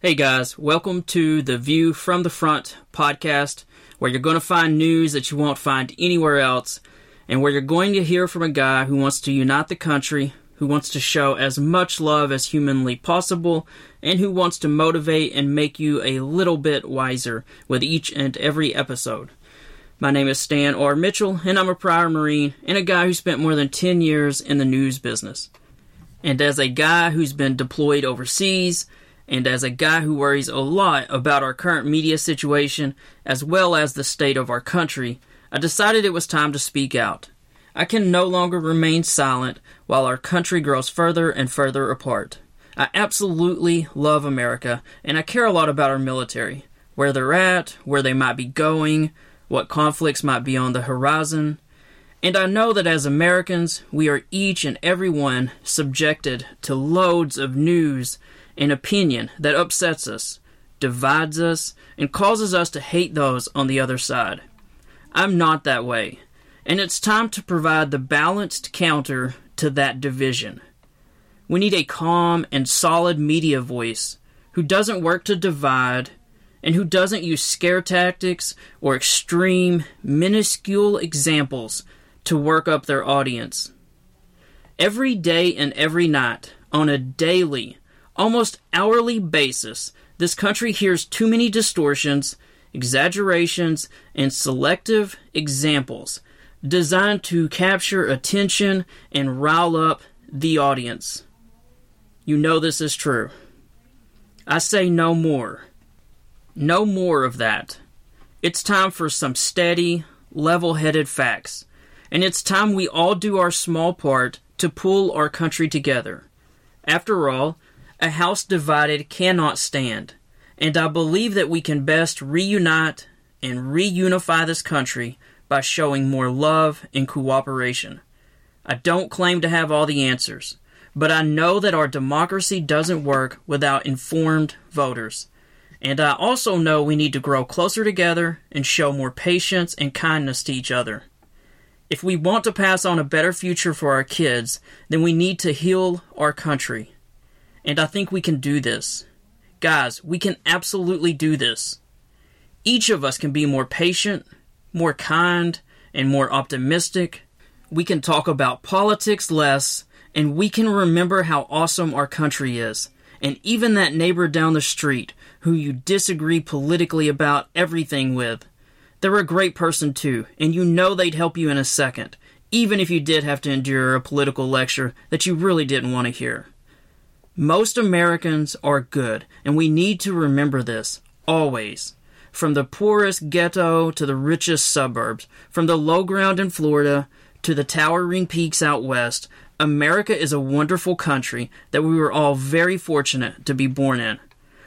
Hey guys, welcome to the View from the Front podcast, where you're going to find news that you won't find anywhere else, and where you're going to hear from a guy who wants to unite the country, who wants to show as much love as humanly possible, and who wants to motivate and make you a little bit wiser with each and every episode. My name is Stan R. Mitchell, and I'm a prior Marine and a guy who spent more than 10 years in the news business. And as a guy who's been deployed overseas, and as a guy who worries a lot about our current media situation as well as the state of our country, I decided it was time to speak out. I can no longer remain silent while our country grows further and further apart. I absolutely love America, and I care a lot about our military where they're at, where they might be going, what conflicts might be on the horizon. And I know that as Americans, we are each and every one subjected to loads of news an opinion that upsets us, divides us, and causes us to hate those on the other side. I'm not that way, and it's time to provide the balanced counter to that division. We need a calm and solid media voice who doesn't work to divide and who doesn't use scare tactics or extreme, minuscule examples to work up their audience. Every day and every night, on a daily, almost hourly basis, this country hears too many distortions, exaggerations, and selective examples designed to capture attention and rile up the audience. You know this is true. I say no more. No more of that. It's time for some steady, level headed facts. And it's time we all do our small part to pull our country together. After all, a house divided cannot stand, and I believe that we can best reunite and reunify this country by showing more love and cooperation. I don't claim to have all the answers, but I know that our democracy doesn't work without informed voters. And I also know we need to grow closer together and show more patience and kindness to each other. If we want to pass on a better future for our kids, then we need to heal our country. And I think we can do this. Guys, we can absolutely do this. Each of us can be more patient, more kind, and more optimistic. We can talk about politics less, and we can remember how awesome our country is. And even that neighbor down the street who you disagree politically about everything with. They're a great person too, and you know they'd help you in a second, even if you did have to endure a political lecture that you really didn't want to hear. Most Americans are good, and we need to remember this, always. From the poorest ghetto to the richest suburbs, from the low ground in Florida to the towering peaks out west, America is a wonderful country that we were all very fortunate to be born in.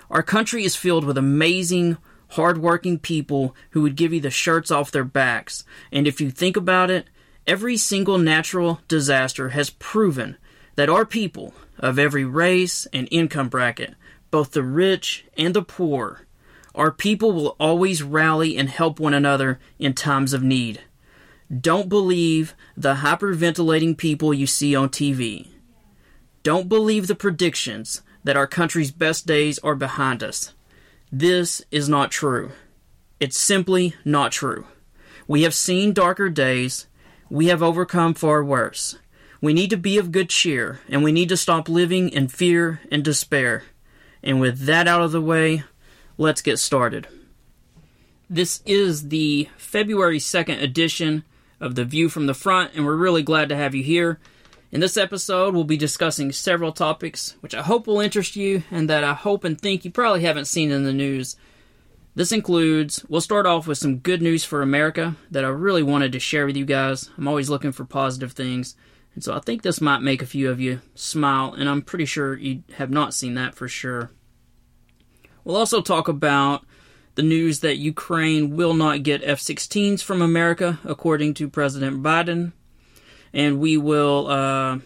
Our country is filled with amazing, hardworking people who would give you the shirts off their backs. And if you think about it, every single natural disaster has proven that our people, of every race and income bracket, both the rich and the poor. Our people will always rally and help one another in times of need. Don't believe the hyperventilating people you see on TV. Don't believe the predictions that our country's best days are behind us. This is not true. It's simply not true. We have seen darker days. We have overcome far worse. We need to be of good cheer, and we need to stop living in fear and despair. And with that out of the way, let's get started. This is the February 2nd edition of The View from the Front, and we're really glad to have you here. In this episode, we'll be discussing several topics which I hope will interest you and that I hope and think you probably haven't seen in the news. This includes, we'll start off with some good news for America that I really wanted to share with you guys. I'm always looking for positive things. And so I think this might make a few of you smile, and I'm pretty sure you have not seen that for sure. We'll also talk about the news that Ukraine will not get F 16s from America, according to President Biden. And we will uh,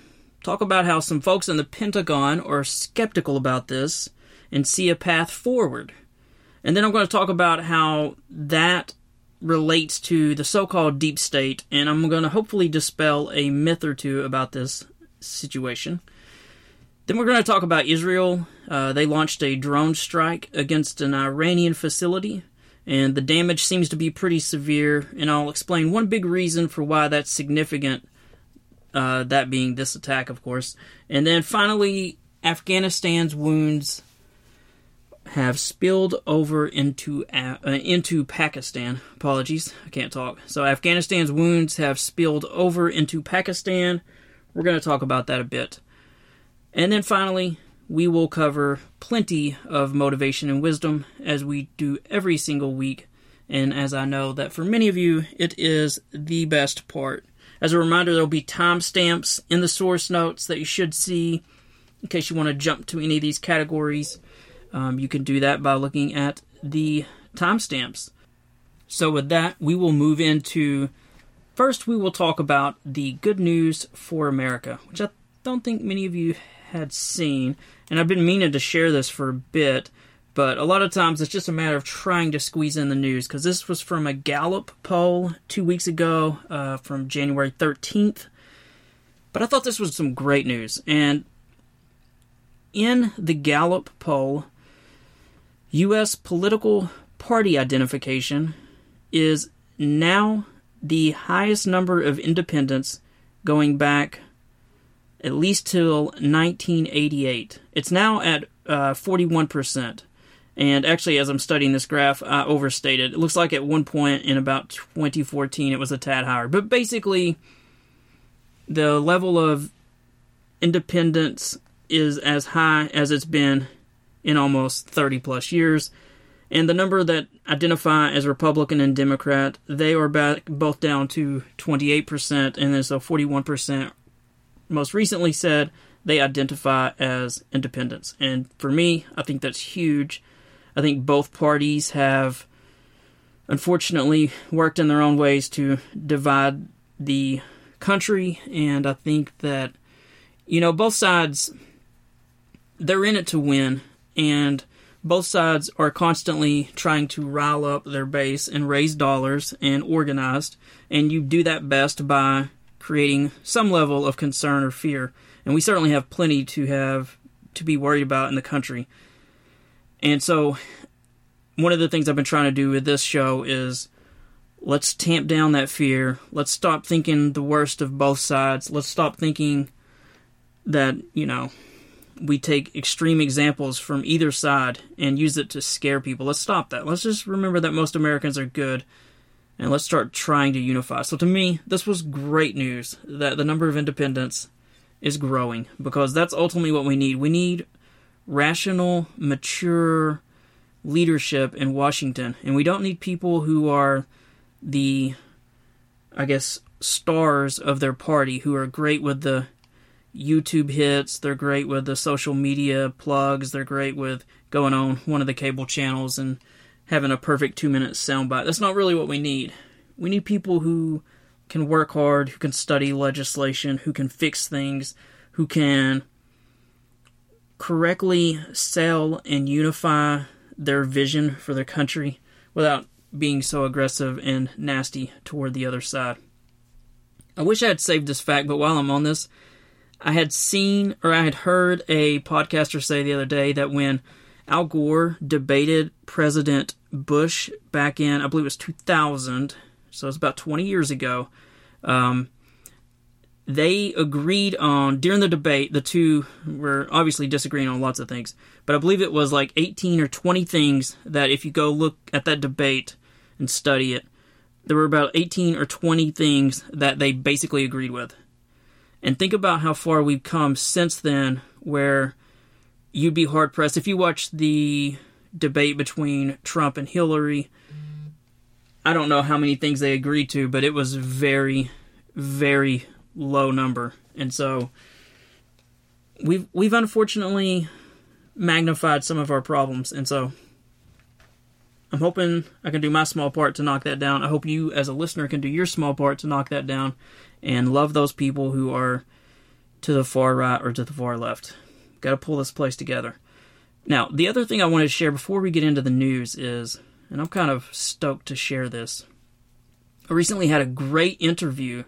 talk about how some folks in the Pentagon are skeptical about this and see a path forward. And then I'm going to talk about how that relates to the so called deep state, and I'm going to hopefully dispel a myth or two about this situation. Then we're going to talk about Israel. Uh, they launched a drone strike against an Iranian facility, and the damage seems to be pretty severe. And I'll explain one big reason for why that's significant. Uh, that being this attack, of course. And then finally, Afghanistan's wounds have spilled over into uh, into Pakistan. Apologies, I can't talk. So Afghanistan's wounds have spilled over into Pakistan. We're going to talk about that a bit. And then finally, we will cover plenty of motivation and wisdom as we do every single week. And as I know that for many of you, it is the best part. As a reminder, there will be timestamps in the source notes that you should see in case you want to jump to any of these categories. Um, you can do that by looking at the timestamps. So, with that, we will move into first, we will talk about the good news for America, which I don't think many of you had seen. And I've been meaning to share this for a bit, but a lot of times it's just a matter of trying to squeeze in the news because this was from a Gallup poll two weeks ago uh, from January 13th. But I thought this was some great news. And in the Gallup poll, U.S. political party identification is now the highest number of independents going back at least till 1988. It's now at uh, 41%. And actually, as I'm studying this graph, I overstated. It looks like at one point in about 2014 it was a tad higher. But basically, the level of independence is as high as it's been in almost 30 plus years. And the number that identify as Republican and Democrat, they are back both down to 28%, and then so 41% most recently said they identify as independents. And for me, I think that's huge. I think both parties have unfortunately worked in their own ways to divide the country, and I think that, you know, both sides, they're in it to win and both sides are constantly trying to rile up their base and raise dollars and organized, and you do that best by creating some level of concern or fear. And we certainly have plenty to have to be worried about in the country. And so, one of the things I've been trying to do with this show is let's tamp down that fear. Let's stop thinking the worst of both sides. Let's stop thinking that, you know, we take extreme examples from either side and use it to scare people. Let's stop that. Let's just remember that most Americans are good and let's start trying to unify. So to me, this was great news that the number of independents is growing because that's ultimately what we need. We need rational, mature leadership in Washington, and we don't need people who are the I guess stars of their party who are great with the YouTube hits. They're great with the social media plugs. They're great with going on one of the cable channels and having a perfect two minute soundbite. That's not really what we need. We need people who can work hard, who can study legislation, who can fix things, who can correctly sell and unify their vision for their country without being so aggressive and nasty toward the other side. I wish I had saved this fact, but while I'm on this, I had seen or I had heard a podcaster say the other day that when Al Gore debated President Bush back in, I believe it was 2000, so it's about 20 years ago, um, they agreed on, during the debate, the two were obviously disagreeing on lots of things, but I believe it was like 18 or 20 things that if you go look at that debate and study it, there were about 18 or 20 things that they basically agreed with. And think about how far we've come since then, where you'd be hard pressed. If you watch the debate between Trump and Hillary, I don't know how many things they agreed to, but it was very, very low number. And so we've we've unfortunately magnified some of our problems. And so I'm hoping I can do my small part to knock that down. I hope you as a listener can do your small part to knock that down and love those people who are to the far right or to the far left. Got to pull this place together. Now, the other thing I wanted to share before we get into the news is, and I'm kind of stoked to share this. I recently had a great interview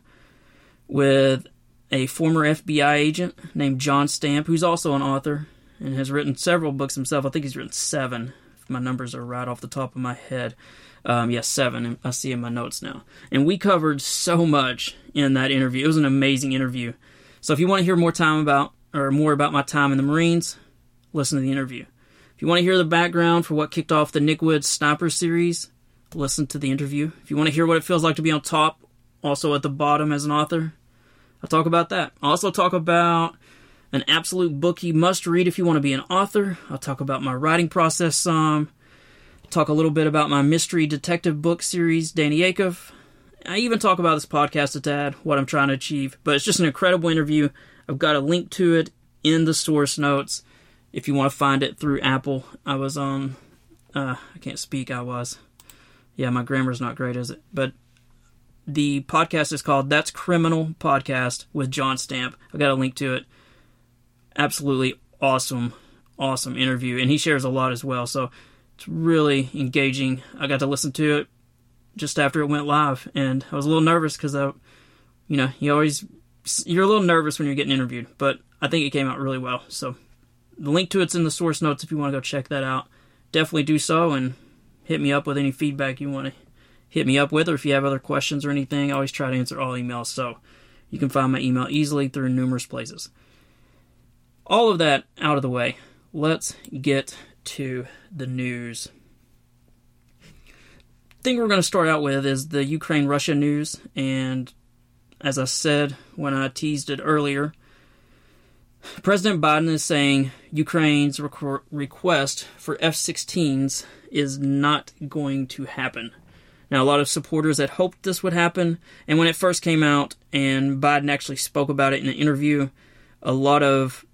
with a former FBI agent named John Stamp, who's also an author and has written several books himself. I think he's written seven, my numbers are right off the top of my head. Um, yes, yeah, seven. I see in my notes now. And we covered so much in that interview. It was an amazing interview. So if you want to hear more time about or more about my time in the Marines, listen to the interview. If you want to hear the background for what kicked off the Nick Woods Sniper series, listen to the interview. If you want to hear what it feels like to be on top, also at the bottom as an author, I'll talk about that. I'll also talk about an absolute book you must read if you want to be an author. I'll talk about my writing process some. talk a little bit about my mystery detective book series, Danny Acuff. I even talk about this podcast a tad, what I'm trying to achieve. But it's just an incredible interview. I've got a link to it in the source notes if you want to find it through Apple. I was on, uh, I can't speak, I was. Yeah, my grammar's not great, is it? But the podcast is called That's Criminal Podcast with John Stamp. I've got a link to it. Absolutely awesome, awesome interview. And he shares a lot as well. So it's really engaging. I got to listen to it just after it went live, and I was a little nervous because I, you know, you always you're a little nervous when you're getting interviewed, but I think it came out really well. So the link to it's in the source notes if you want to go check that out. Definitely do so and hit me up with any feedback you want to hit me up with, or if you have other questions or anything, I always try to answer all emails. So you can find my email easily through numerous places. All of that out of the way, let's get to the news thing we're going to start out with is the Ukraine Russia news. And as I said when I teased it earlier, President Biden is saying Ukraine's request for F 16s is not going to happen. Now, a lot of supporters had hoped this would happen, and when it first came out and Biden actually spoke about it in an interview, a lot of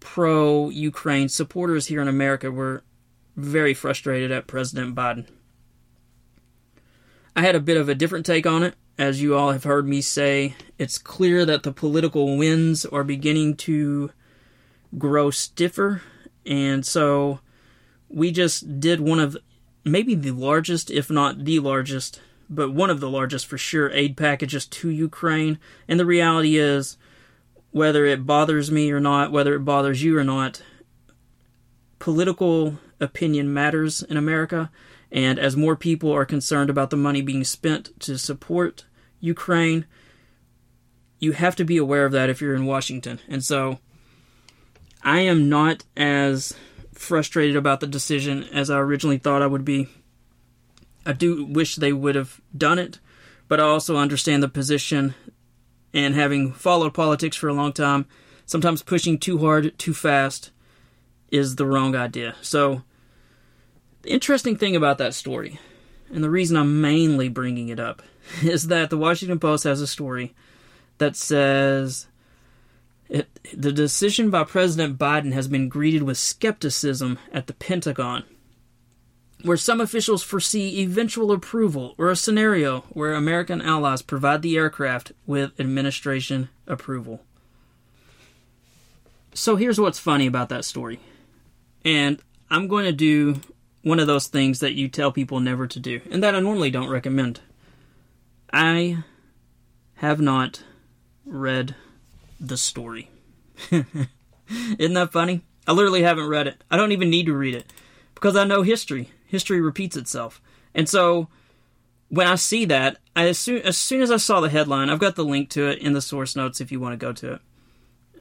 pro Ukraine supporters here in America were very frustrated at President Biden. I had a bit of a different take on it. As you all have heard me say, it's clear that the political winds are beginning to grow stiffer. And so we just did one of maybe the largest, if not the largest, but one of the largest for sure, aid packages to Ukraine. And the reality is, whether it bothers me or not, whether it bothers you or not, political opinion matters in America. And as more people are concerned about the money being spent to support Ukraine, you have to be aware of that if you're in Washington. And so I am not as frustrated about the decision as I originally thought I would be. I do wish they would have done it, but I also understand the position and having followed politics for a long time, sometimes pushing too hard, too fast is the wrong idea. So the interesting thing about that story, and the reason I'm mainly bringing it up, is that the Washington Post has a story that says it, the decision by President Biden has been greeted with skepticism at the Pentagon, where some officials foresee eventual approval or a scenario where American allies provide the aircraft with administration approval. So here's what's funny about that story. And I'm going to do one of those things that you tell people never to do, and that I normally don't recommend. I have not read the story. Isn't that funny? I literally haven't read it. I don't even need to read it because I know history. History repeats itself. And so when I see that, I as soon as soon as I saw the headline, I've got the link to it in the source notes if you want to go to it.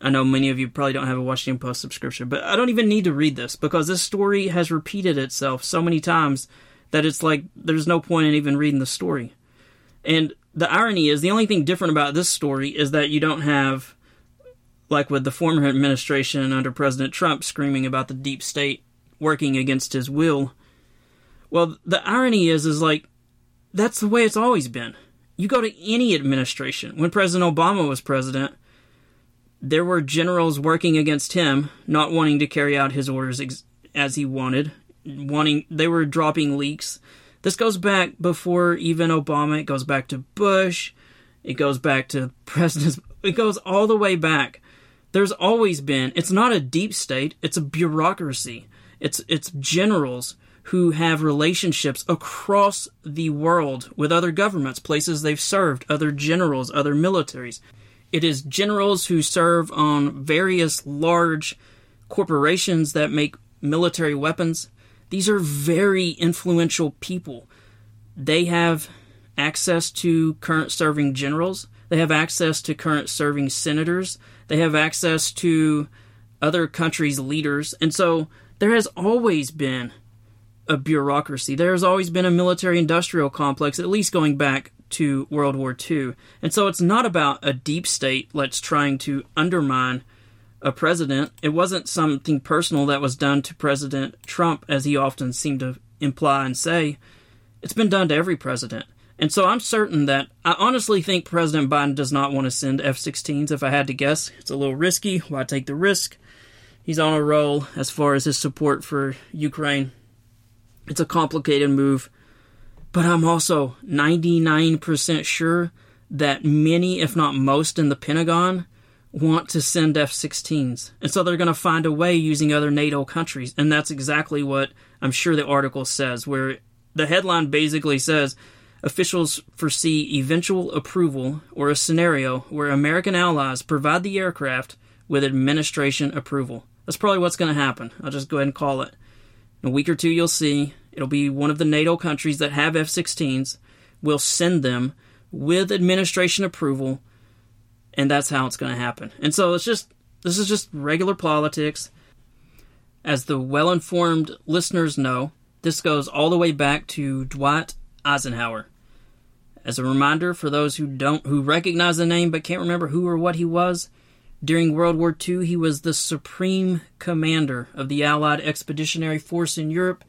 I know many of you probably don't have a Washington Post subscription, but I don't even need to read this because this story has repeated itself so many times that it's like there's no point in even reading the story. And the irony is the only thing different about this story is that you don't have like with the former administration under President Trump screaming about the deep state working against his will. Well, the irony is is like that's the way it's always been. You go to any administration. When President Obama was president, there were generals working against him, not wanting to carry out his orders ex- as he wanted, wanting they were dropping leaks. This goes back before even Obama. It goes back to Bush. It goes back to presidents. It goes all the way back. There's always been. It's not a deep state. It's a bureaucracy. It's it's generals who have relationships across the world with other governments, places they've served, other generals, other militaries It is generals who serve on various large corporations that make military weapons. These are very influential people. They have access to current serving generals. They have access to current serving senators. They have access to other countries' leaders. And so there has always been a bureaucracy. There has always been a military industrial complex, at least going back to World War II. And so it's not about a deep state that's trying to undermine a president. It wasn't something personal that was done to President Trump, as he often seemed to imply and say. It's been done to every president. And so I'm certain that I honestly think President Biden does not want to send F 16s. If I had to guess, it's a little risky. Why take the risk? He's on a roll as far as his support for Ukraine. It's a complicated move. But I'm also 99% sure that many, if not most, in the Pentagon want to send F 16s. And so they're going to find a way using other NATO countries. And that's exactly what I'm sure the article says, where the headline basically says officials foresee eventual approval or a scenario where American allies provide the aircraft with administration approval. That's probably what's going to happen. I'll just go ahead and call it. In a week or two, you'll see it'll be one of the NATO countries that have F 16s. We'll send them with administration approval and that's how it's going to happen. And so it's just this is just regular politics. As the well-informed listeners know, this goes all the way back to Dwight Eisenhower. As a reminder for those who don't who recognize the name but can't remember who or what he was, during World War II he was the supreme commander of the Allied Expeditionary Force in Europe.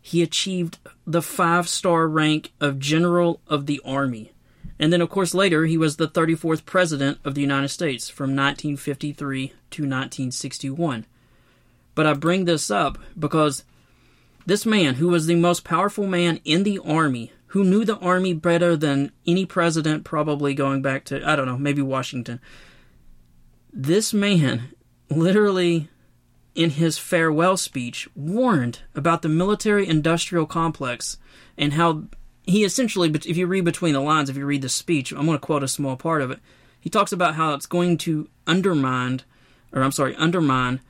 He achieved the 5-star rank of General of the Army. And then, of course, later he was the 34th President of the United States from 1953 to 1961. But I bring this up because this man, who was the most powerful man in the Army, who knew the Army better than any president, probably going back to, I don't know, maybe Washington, this man literally in his farewell speech warned about the military industrial complex and how he essentially, but if you read between the lines, if you read the speech, I'm going to quote a small part of it. He talks about how it's going to undermine, or I'm sorry, undermine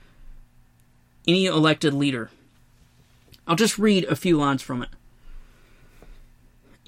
any elected leader. I'll just read a few lines from it.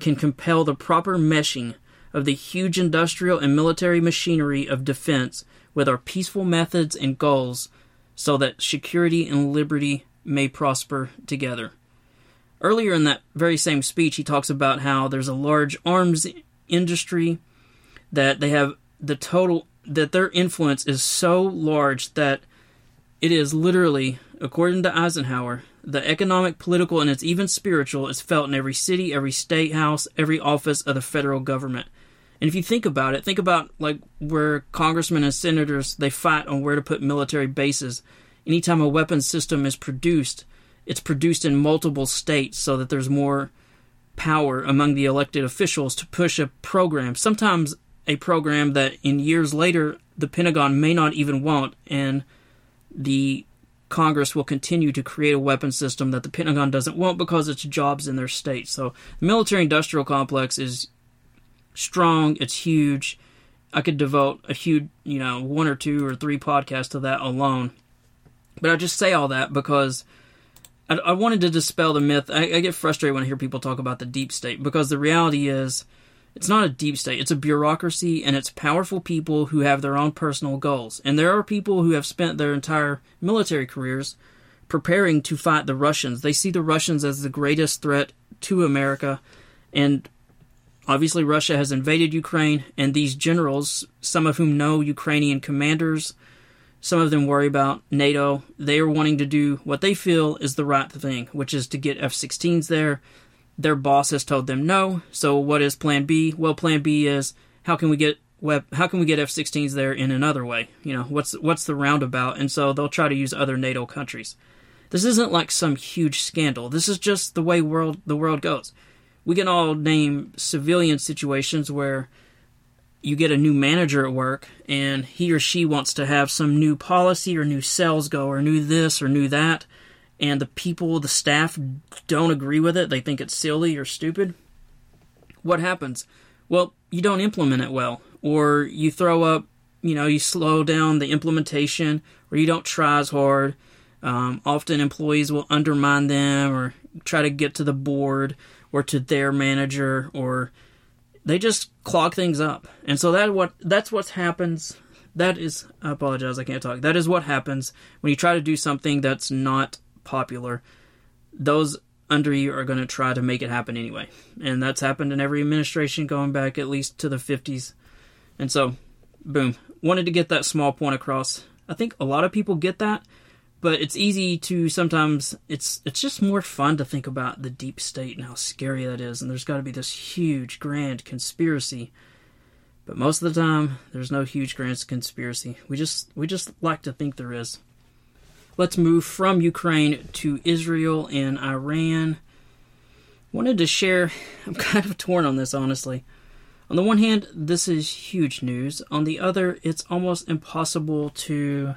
can compel the proper meshing of the huge industrial and military machinery of defense with our peaceful methods and goals so that security and liberty may prosper together. Earlier in that very same speech, he talks about how there's a large arms industry that they have the total that their influence is so large that it is literally, according to Eisenhower, the economic, political, and it's even spiritual is felt in every city, every state house, every office of the federal government. And if you think about it, think about like where congressmen and senators they fight on where to put military bases. Anytime a weapons system is produced, it's produced in multiple states so that there's more power among the elected officials to push a program. Sometimes a program that in years later the Pentagon may not even want, and the Congress will continue to create a weapon system that the Pentagon doesn't want because it's jobs in their state. So the military industrial complex is strong, it's huge. I could devote a huge, you know, one or two or three podcasts to that alone. But I just say all that because I, I wanted to dispel the myth. I, I get frustrated when I hear people talk about the deep state because the reality is it's not a deep state. It's a bureaucracy and it's powerful people who have their own personal goals. And there are people who have spent their entire military careers preparing to fight the Russians. They see the Russians as the greatest threat to America. And obviously, Russia has invaded Ukraine. And these generals, some of whom know Ukrainian commanders, some of them worry about NATO. They are wanting to do what they feel is the right thing, which is to get F 16s there. Their boss has told them no. So, what is plan B? Well, plan B is how can we get web how can we get F-16s there in another way? You know, what's what's the roundabout? And so they'll try to use other NATO countries. This isn't like some huge scandal. This is just the way world the world goes. We can all name civilian situations where you get a new manager at work and he or she wants to have some new policy or new sales go or new this or new that and the people the staff don't agree with it they think it's silly or stupid what happens well you don't implement it well or you throw up you know you slow down the implementation or you don't try as hard um, often employees will undermine them or try to get to the board or to their manager or they just clog things up. And so that what that's what happens. That is I apologize, I can't talk. That is what happens when you try to do something that's not popular. Those under you are going to try to make it happen anyway. And that's happened in every administration going back at least to the 50s. And so, boom, wanted to get that small point across. I think a lot of people get that, but it's easy to sometimes it's it's just more fun to think about the deep state and how scary that is and there's got to be this huge grand conspiracy but most of the time there's no huge grand conspiracy we just we just like to think there is let's move from ukraine to israel and iran wanted to share i'm kind of torn on this honestly on the one hand this is huge news on the other it's almost impossible to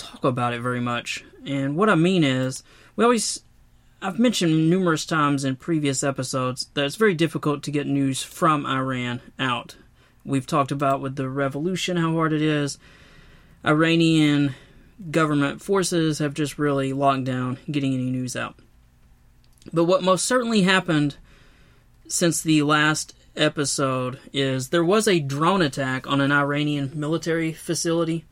talk about it very much. And what I mean is, we always, I've mentioned numerous times in previous episodes that it's very difficult to get news from Iran out. We've talked about with the revolution how hard it is. Iranian government forces have just really locked down getting any news out. But what most certainly happened since the last episode is there was a drone attack on an Iranian military facility,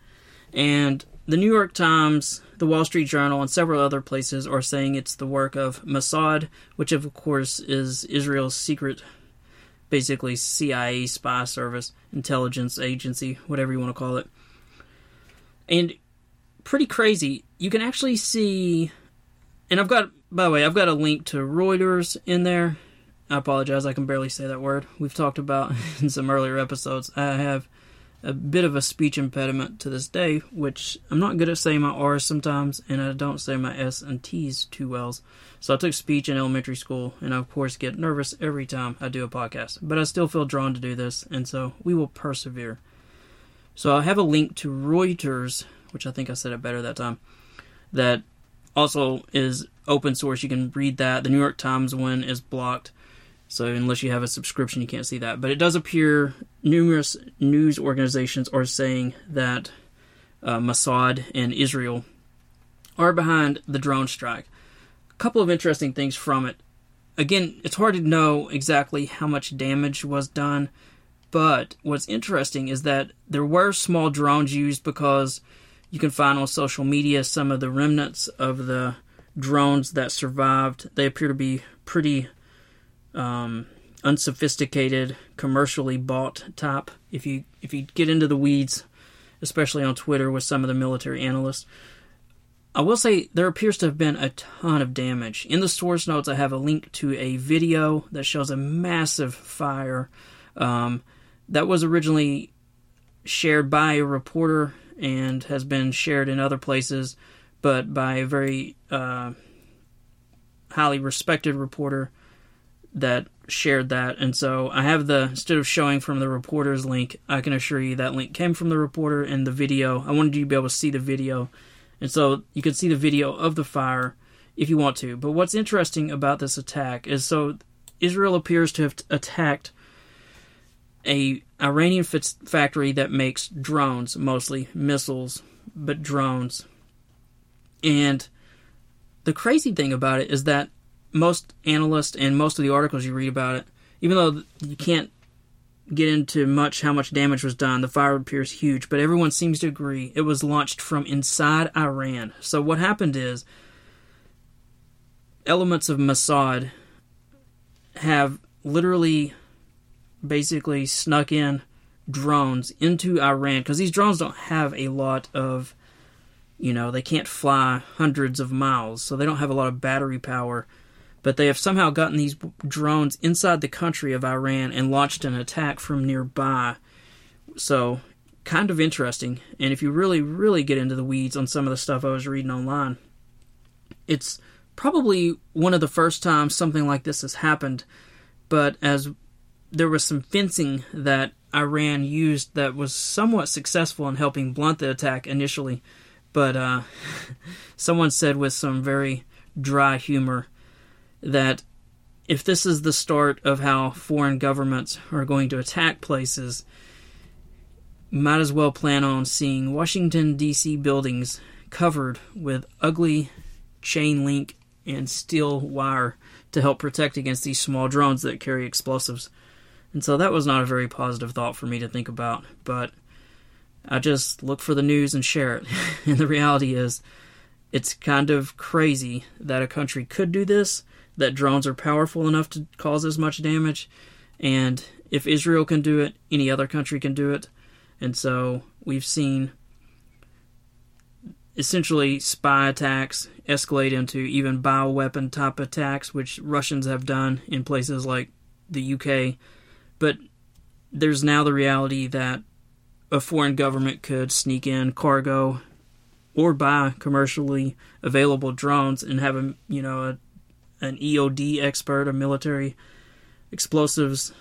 and the New York Times, the Wall Street Journal, and several other places are saying it's the work of Mossad, which of course is Israel's secret, basically CIA spy service, intelligence agency, whatever you want to call it. And pretty crazy. You can actually see, and I've got, by the way, I've got a link to Reuters in there. I apologize, I can barely say that word. We've talked about in some earlier episodes. I have a bit of a speech impediment to this day, which I'm not good at saying my R's sometimes, and I don't say my S and T's too well. So I took speech in elementary school, and I, of course, get nervous every time I do a podcast. But I still feel drawn to do this, and so we will persevere. So I have a link to Reuters, which I think I said it better that time, that also is open source. You can read that. The New York Times one is blocked. So unless you have a subscription, you can't see that. But it does appear numerous news organizations are saying that uh, Mossad and Israel are behind the drone strike. A couple of interesting things from it. Again, it's hard to know exactly how much damage was done, but what's interesting is that there were small drones used because you can find on social media some of the remnants of the drones that survived. They appear to be pretty um, unsophisticated, commercially bought type. If you if you get into the weeds, especially on Twitter with some of the military analysts, I will say there appears to have been a ton of damage. In the source notes, I have a link to a video that shows a massive fire um, that was originally shared by a reporter and has been shared in other places, but by a very uh, highly respected reporter that shared that. And so I have the, instead of showing from the reporter's link, I can assure you that link came from the reporter and the video. I wanted you to be able to see the video. And so you can see the video of the fire if you want to. But what's interesting about this attack is so Israel appears to have attacked a Iranian factory that makes drones, mostly missiles, but drones. And the crazy thing about it is that most analysts and most of the articles you read about it, even though you can't get into much how much damage was done, the fire appears huge, but everyone seems to agree it was launched from inside Iran. So what happened is elements of Mossad have literally basically snuck in drones into Iran because these drones don't have a lot of you know, they can't fly hundreds of miles, so they don't have a lot of battery power but they have somehow gotten these drones inside the country of Iran and launched an attack from nearby, So, kind of interesting. And if you really, really get into the weeds on some of the stuff I was reading online, it's probably one of the first times something like this has happened. But as there was some fencing that Iran used that was somewhat successful in helping blunt the attack initially, but uh, someone said with some very dry humor that if this is the start of how foreign governments are going to attack places, might as well plan on seeing Washington, D.C. buildings covered with ugly chain link and steel wire to help protect against these small drones that carry explosives. And so that was not a very positive thought for me to think about, but I just look for the news and share it. and the reality is, it's kind of crazy that a country could do this, that drones are powerful enough to cause as much damage, and if Israel can do it, any other country can do it. And so we've seen essentially spy attacks escalate into even bioweapon type attacks, which Russians have done in places like the UK. But there's now the reality that a foreign government could sneak in cargo or buy commercially available drones and have a you know a, an EOD expert, a military explosives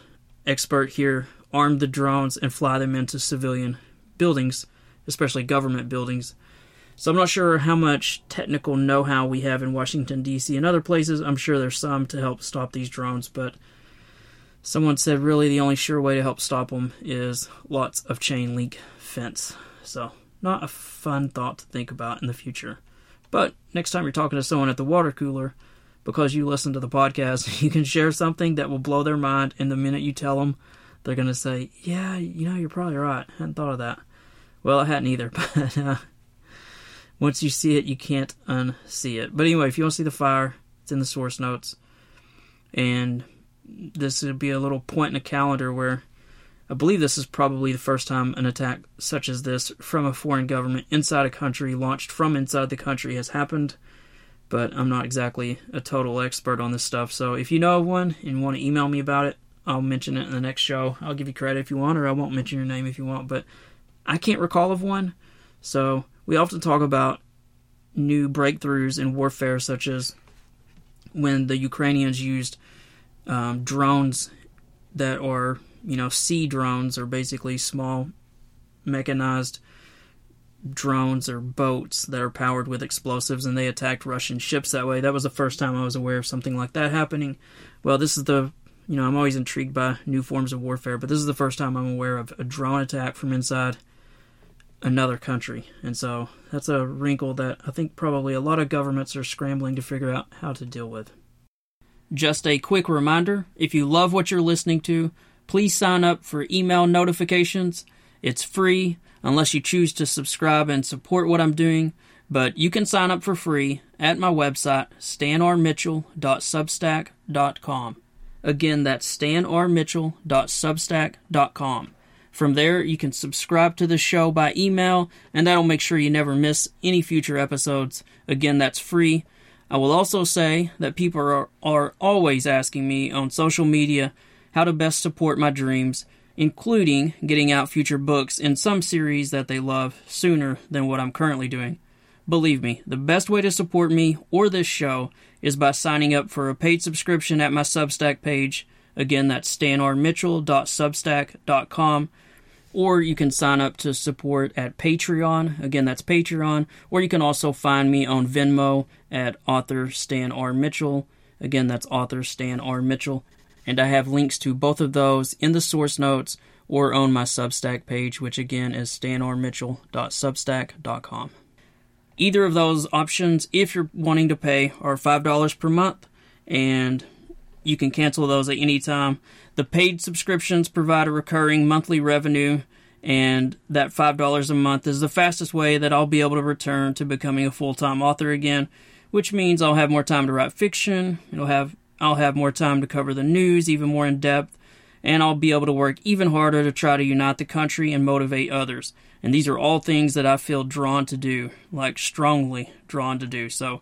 expert here, arm the drones and fly them into civilian buildings, especially government buildings. So I'm not sure how much technical know-how we have in Washington D.C. and other places. I'm sure there's some to help stop these drones, but someone said really the only sure way to help stop them is lots of chain link fence. So not a fun thought to think about in the future. But next time you're talking to someone at the water cooler, because you listen to the podcast, you can share something that will blow their mind, and the minute you tell them, they're going to say, Yeah, you know, you're probably right. I hadn't thought of that. Well, I hadn't either, but uh, once you see it, you can't unsee it. But anyway, if you want to see the fire, it's in the source notes. And this would be a little point in a calendar where I believe this is probably the first time an attack such as this from a foreign government inside a country, launched from inside the country, has happened. But I'm not exactly a total expert on this stuff. So if you know of one and want to email me about it, I'll mention it in the next show. I'll give you credit if you want, or I won't mention your name if you want. But I can't recall of one. So we often talk about new breakthroughs in warfare, such as when the Ukrainians used um, drones that are you know, sea drones are basically small mechanized drones or boats that are powered with explosives and they attacked Russian ships that way. That was the first time I was aware of something like that happening. Well, this is the, you know, I'm always intrigued by new forms of warfare, but this is the first time I'm aware of a drone attack from inside another country. And so that's a wrinkle that I think probably a lot of governments are scrambling to figure out how to deal with. Just a quick reminder if you love what you're listening to, Please sign up for email notifications. It's free unless you choose to subscribe and support what I'm doing, but you can sign up for free at my website, stanrmitchell.substack.com. Again, that's stanrmitchell.substack.com. From there, you can subscribe to the show by email, and that'll make sure you never miss any future episodes. Again, that's free. I will also say that people are, are always asking me on social media how to best support my dreams, including getting out future books in some series that they love sooner than what I'm currently doing. Believe me, the best way to support me or this show is by signing up for a paid subscription at my Substack page. Again, that's stanrmitchell.substack.com. Or you can sign up to support at Patreon. Again, that's Patreon. Or you can also find me on Venmo at author Stan R. Mitchell. Again, that's author Stan R. Mitchell and I have links to both of those in the source notes or on my Substack page, which again is stanrmitchell.substack.com. Either of those options, if you're wanting to pay, are $5 per month, and you can cancel those at any time. The paid subscriptions provide a recurring monthly revenue, and that $5 a month is the fastest way that I'll be able to return to becoming a full time author again, which means I'll have more time to write fiction, it'll have I'll have more time to cover the news even more in depth, and I'll be able to work even harder to try to unite the country and motivate others. And these are all things that I feel drawn to do, like strongly drawn to do. So,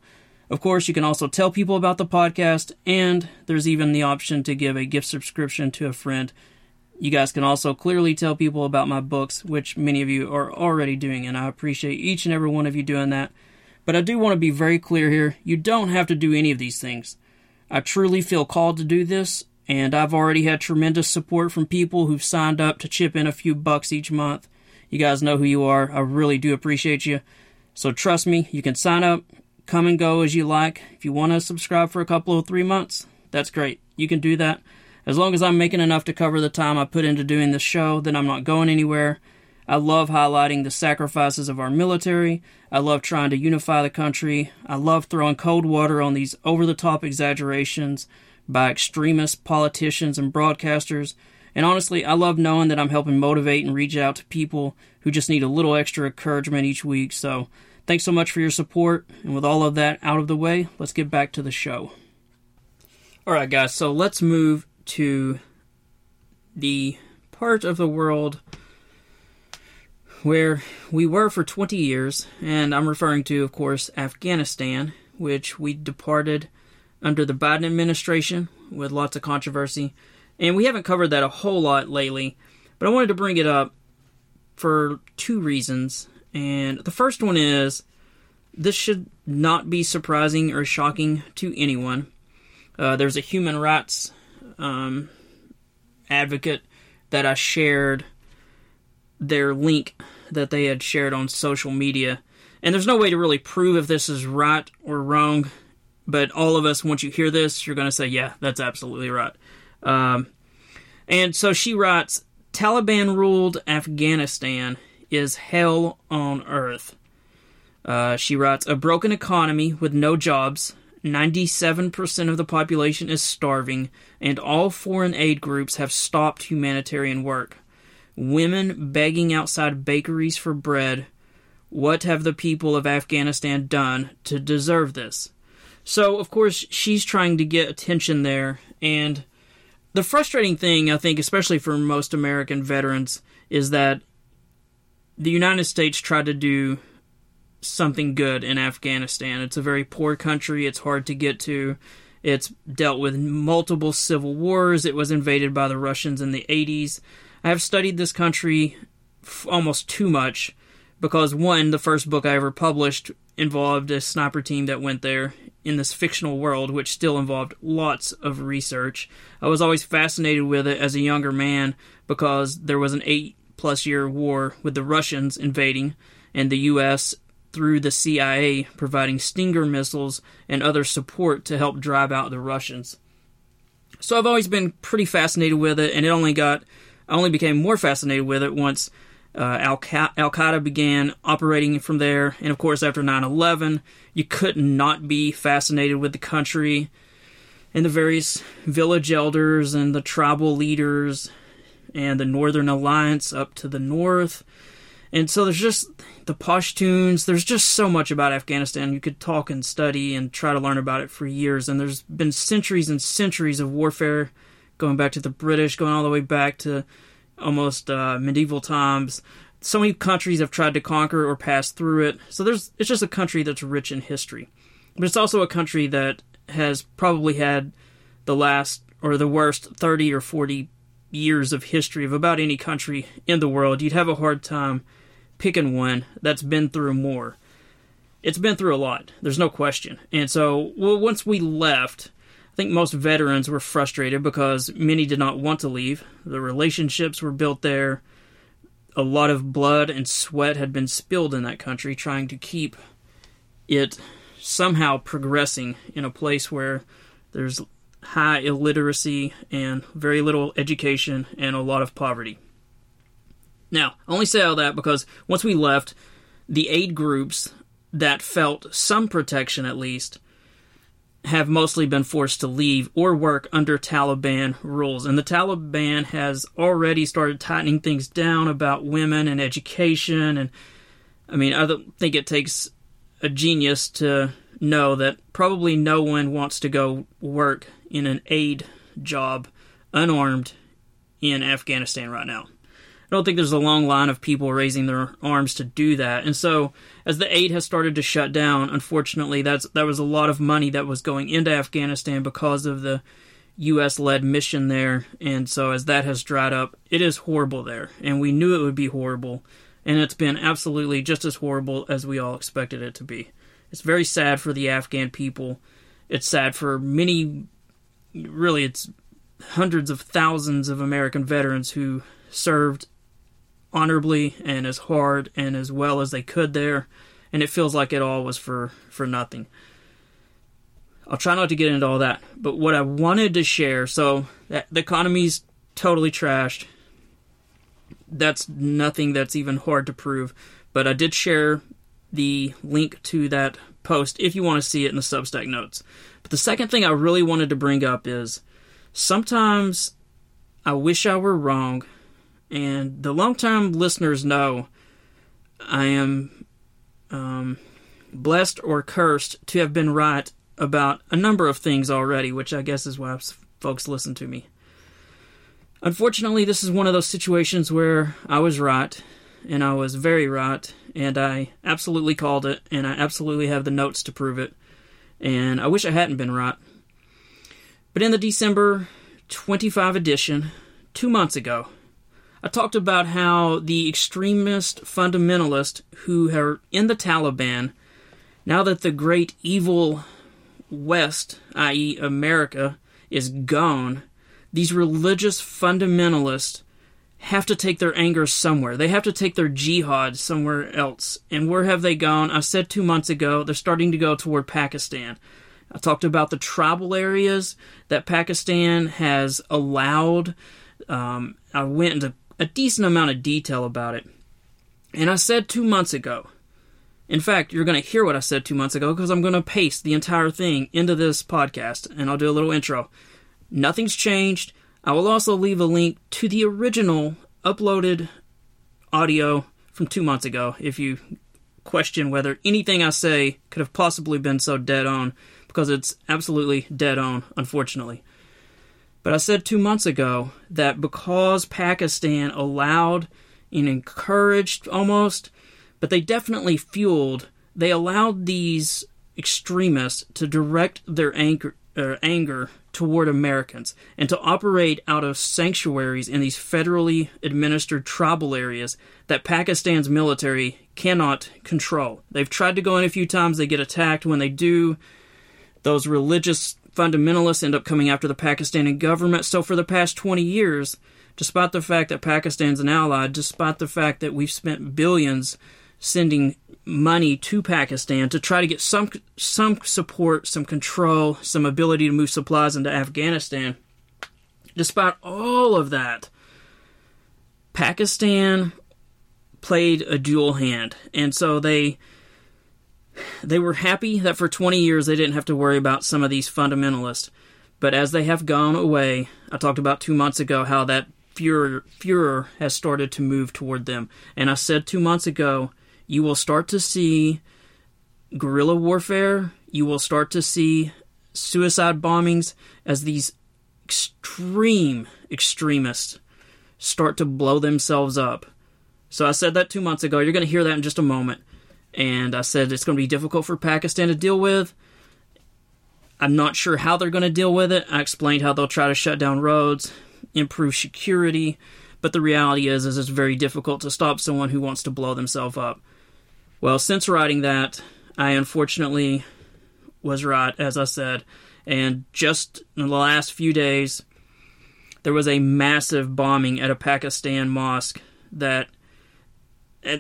of course, you can also tell people about the podcast, and there's even the option to give a gift subscription to a friend You guys can also clearly tell people about my books, which many of you are already doing, and I appreciate each and every one of you doing that. But I do want to be very clear here you don't have to do any of these things. I truly feel called to do this, and I've already had tremendous support from people who've signed up to chip in a few bucks each month. You guys know who you are. I really do appreciate you. So trust me, you can sign up, come and go as you like. If you want to subscribe for a couple of three months, that's great. You can do that. As long as I'm making enough to cover the time I put into doing this show, then I'm not going anywhere. I love highlighting the sacrifices of our military. I love trying to unify the country. I love throwing cold water on these over the top exaggerations by extremist politicians and broadcasters. And honestly, I love knowing that I'm helping motivate and reach out to people who just need a little extra encouragement each week. So, thanks so much for your support. And with all of that out of the way, let's get back to the show. All right, guys, so let's move to the part of the world where we were for 20 years, and I'm referring to, of course, Afghanistan, which we departed under the Biden administration with lots of controversy. And we haven't covered that a whole lot lately, but I wanted to bring it up for two reasons. And the first one is this should not be surprising or shocking to anyone. Uh, there's a human rights um, advocate that I shared their link that they had shared on social media. And there's no way to really prove if this is right or wrong, but all of us, once you hear this, you're going to say, yeah, that's absolutely right. Um, and so she writes Taliban ruled Afghanistan is hell on earth. Uh, she writes A broken economy with no jobs, 97% of the population is starving, and all foreign aid groups have stopped humanitarian work. Women begging outside bakeries for bread. What have the people of Afghanistan done to deserve this? So, of course, she's trying to get attention there. And the frustrating thing, I think, especially for most American veterans, is that the United States tried to do something good in Afghanistan. It's a very poor country, it's hard to get to. It's dealt with multiple civil wars. It was invaded by the Russians in the 80s. I have studied this country f- almost too much because, one, the first book I ever published involved a sniper team that went there in this fictional world, which still involved lots of research. I was always fascinated with it as a younger man because there was an eight plus year war with the Russians invading, and the U.S through the CIA, providing Stinger missiles and other support to help drive out the Russians. So I've always been pretty fascinated with it, and it only got I only became more fascinated with it once uh, Al Qaeda began operating from there, and of course after 9/11, you could not be fascinated with the country and the various village elders and the tribal leaders and the Northern Alliance up to the north and so there's just the Pashtuns. There's just so much about Afghanistan. You could talk and study and try to learn about it for years. And there's been centuries and centuries of warfare, going back to the British, going all the way back to almost uh, medieval times. So many countries have tried to conquer or pass through it. So there's it's just a country that's rich in history, but it's also a country that has probably had the last or the worst 30 or 40 years of history of about any country in the world. You'd have a hard time picking one that's been through more. It's been through a lot, there's no question. And so, well, once we left, I think most veterans were frustrated because many did not want to leave. The relationships were built there. A lot of blood and sweat had been spilled in that country trying to keep it somehow progressing in a place where there's high illiteracy and very little education and a lot of poverty. Now, I only say all that because once we left, the aid groups that felt some protection at least have mostly been forced to leave or work under Taliban rules. And the Taliban has already started tightening things down about women and education. And I mean, I don't think it takes a genius to know that probably no one wants to go work in an aid job unarmed in Afghanistan right now. I don't think there's a long line of people raising their arms to do that. And so, as the aid has started to shut down, unfortunately, that's that was a lot of money that was going into Afghanistan because of the U.S. led mission there. And so, as that has dried up, it is horrible there. And we knew it would be horrible. And it's been absolutely just as horrible as we all expected it to be. It's very sad for the Afghan people. It's sad for many, really, it's hundreds of thousands of American veterans who served honorably and as hard and as well as they could there. And it feels like it all was for, for nothing. I'll try not to get into all that. But what I wanted to share so that, the economy's totally trashed. That's nothing that's even hard to prove. But I did share the link to that post if you want to see it in the Substack notes. But the second thing I really wanted to bring up is sometimes I wish I were wrong. And the long-time listeners know I am um, blessed or cursed to have been right about a number of things already, which I guess is why folks listen to me. Unfortunately, this is one of those situations where I was right, and I was very right, and I absolutely called it, and I absolutely have the notes to prove it, and I wish I hadn't been right. But in the December 25 edition, two months ago, I talked about how the extremist fundamentalists who are in the Taliban, now that the great evil West, i.e., America, is gone, these religious fundamentalists have to take their anger somewhere. They have to take their jihad somewhere else. And where have they gone? I said two months ago, they're starting to go toward Pakistan. I talked about the tribal areas that Pakistan has allowed. Um, I went into a decent amount of detail about it. And I said two months ago in fact, you're going to hear what I said two months ago because I'm going to paste the entire thing into this podcast and I'll do a little intro. Nothing's changed. I will also leave a link to the original uploaded audio from two months ago if you question whether anything I say could have possibly been so dead on because it's absolutely dead on, unfortunately. But I said two months ago that because Pakistan allowed and encouraged almost but they definitely fueled, they allowed these extremists to direct their anger, uh, anger toward Americans and to operate out of sanctuaries in these federally administered tribal areas that Pakistan's military cannot control. They've tried to go in a few times, they get attacked. When they do, those religious fundamentalists end up coming after the Pakistani government. So, for the past 20 years, despite the fact that Pakistan's an ally, despite the fact that we've spent billions sending money to Pakistan to try to get some some support, some control, some ability to move supplies into Afghanistan. Despite all of that, Pakistan played a dual hand, and so they they were happy that for 20 years they didn't have to worry about some of these fundamentalists. But as they have gone away, I talked about two months ago how that furor, furor has started to move toward them. And I said two months ago you will start to see guerrilla warfare. You will start to see suicide bombings as these extreme extremists start to blow themselves up. So I said that two months ago. You're going to hear that in just a moment. And I said it's going to be difficult for Pakistan to deal with. I'm not sure how they're going to deal with it. I explained how they'll try to shut down roads, improve security, but the reality is, is it's very difficult to stop someone who wants to blow themselves up. Well, since writing that, I unfortunately was right, as I said. And just in the last few days, there was a massive bombing at a Pakistan mosque that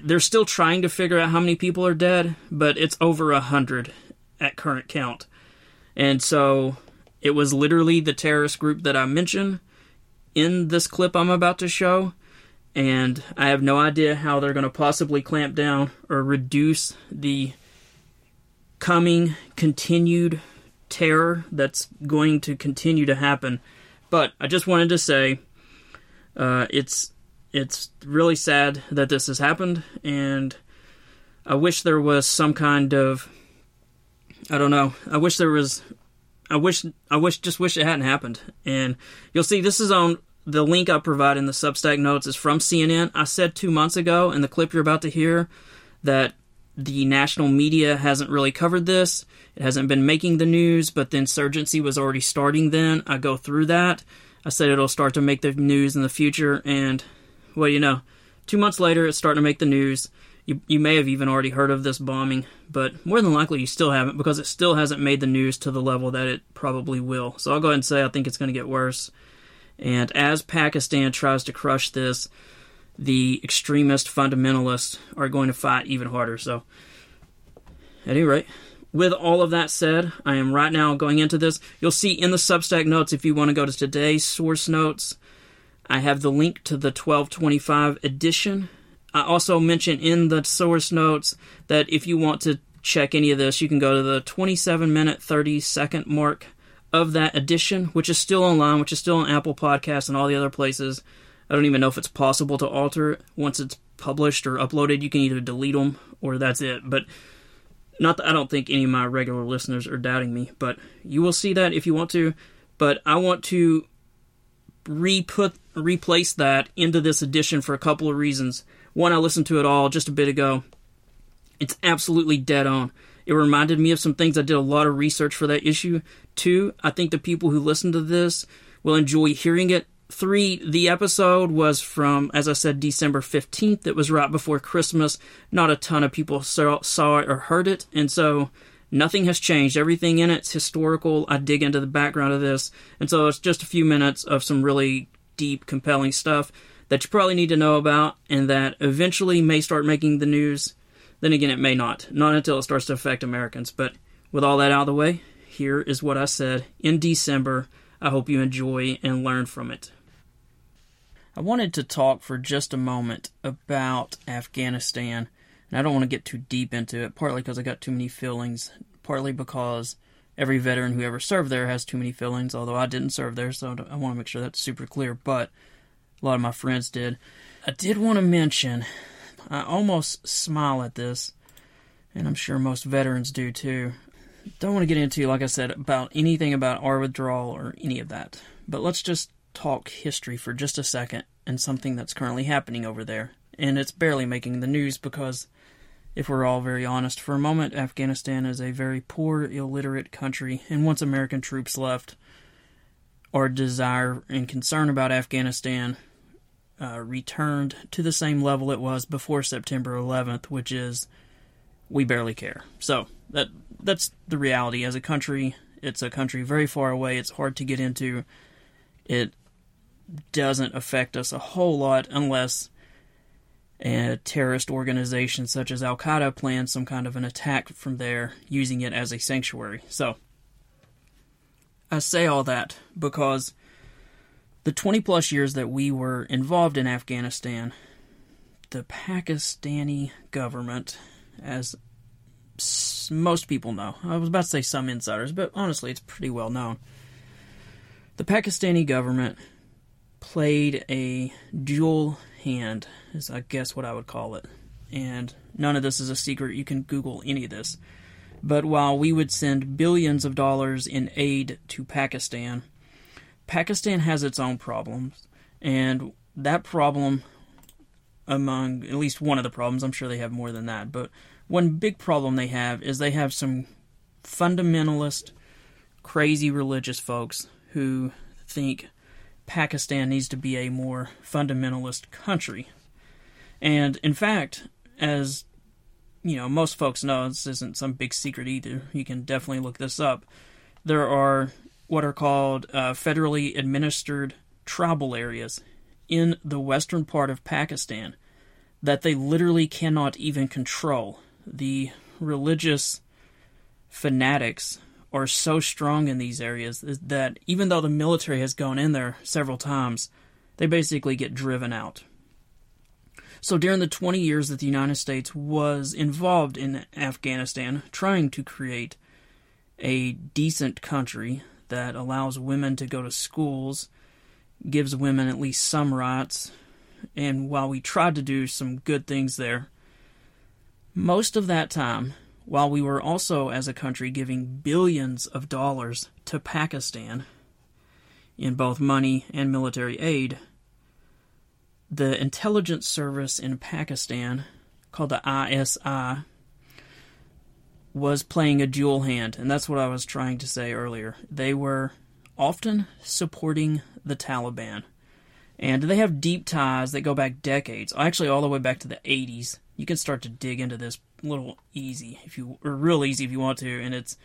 they're still trying to figure out how many people are dead, but it's over a hundred at current count. And so it was literally the terrorist group that I mentioned in this clip I'm about to show and I have no idea how they're going to possibly clamp down or reduce the coming continued terror that's going to continue to happen. But I just wanted to say uh, it's it's really sad that this has happened, and I wish there was some kind of I don't know. I wish there was. I wish I wish just wish it hadn't happened. And you'll see this is on the link I provide in the Substack notes is from CNN. I said two months ago in the clip you're about to hear that the national media hasn't really covered this. It hasn't been making the news, but the insurgency was already starting then. I go through that. I said it'll start to make the news in the future, and well, you know, two months later, it's starting to make the news. You, you may have even already heard of this bombing, but more than likely you still haven't because it still hasn't made the news to the level that it probably will. So I'll go ahead and say I think it's going to get worse. And as Pakistan tries to crush this, the extremist fundamentalists are going to fight even harder. So, at any rate, with all of that said, I am right now going into this. You'll see in the Substack notes, if you want to go to today's source notes, I have the link to the 1225 edition. I also mention in the source notes that if you want to check any of this, you can go to the 27 minute 30 second mark of that edition, which is still online, which is still on Apple Podcasts and all the other places. I don't even know if it's possible to alter it once it's published or uploaded. You can either delete them or that's it. But not that I don't think any of my regular listeners are doubting me, but you will see that if you want to. But I want to re-put replace that into this edition for a couple of reasons. One, I listened to it all just a bit ago. It's absolutely dead on. It reminded me of some things. I did a lot of research for that issue. Two, I think the people who listen to this will enjoy hearing it Three, the episode was from, as I said, December 15th. It was right before Christmas. Not a ton of people saw, saw it or heard it. And so nothing has changed. Everything in it's historical. I dig into the background of this. And so it's just a few minutes of some really deep, compelling stuff that you probably need to know about and that eventually may start making the news. Then again, it may not. Not until it starts to affect Americans. But with all that out of the way, here is what I said in December. I hope you enjoy and learn from it. I wanted to talk for just a moment about Afghanistan, and I don't want to get too deep into it, partly because I got too many feelings, partly because every veteran who ever served there has too many feelings, although I didn't serve there, so I want to make sure that's super clear, but a lot of my friends did. I did want to mention, I almost smile at this, and I'm sure most veterans do too. Don't want to get into, like I said, about anything about our withdrawal or any of that, but let's just talk history for just a second and something that's currently happening over there. And it's barely making the news because, if we're all very honest for a moment, Afghanistan is a very poor, illiterate country, and once American troops left, our desire and concern about Afghanistan uh, returned to the same level it was before September 11th, which is we barely care. So that that's the reality. As a country, it's a country very far away. It's hard to get into. It doesn't affect us a whole lot unless a terrorist organization such as Al Qaeda plans some kind of an attack from there using it as a sanctuary. So, I say all that because the 20 plus years that we were involved in Afghanistan, the Pakistani government, as most people know, I was about to say some insiders, but honestly, it's pretty well known. The Pakistani government played a dual hand, is I guess what I would call it. And none of this is a secret. You can Google any of this. But while we would send billions of dollars in aid to Pakistan, Pakistan has its own problems. And that problem, among at least one of the problems, I'm sure they have more than that, but one big problem they have is they have some fundamentalist, crazy religious folks who think Pakistan needs to be a more fundamentalist country. And in fact, as you know, most folks know, this isn't some big secret either. You can definitely look this up. There are what are called uh, federally administered tribal areas in the western part of Pakistan that they literally cannot even control. The religious fanatics are so strong in these areas that even though the military has gone in there several times, they basically get driven out. So during the 20 years that the United States was involved in Afghanistan, trying to create a decent country that allows women to go to schools, gives women at least some rights, and while we tried to do some good things there, most of that time while we were also, as a country, giving billions of dollars to Pakistan in both money and military aid, the intelligence service in Pakistan, called the ISI, was playing a dual hand, and that's what I was trying to say earlier. They were often supporting the Taliban. And they have deep ties that go back decades, actually all the way back to the 80s. You can start to dig into this little easy if you or real easy if you want to, and it's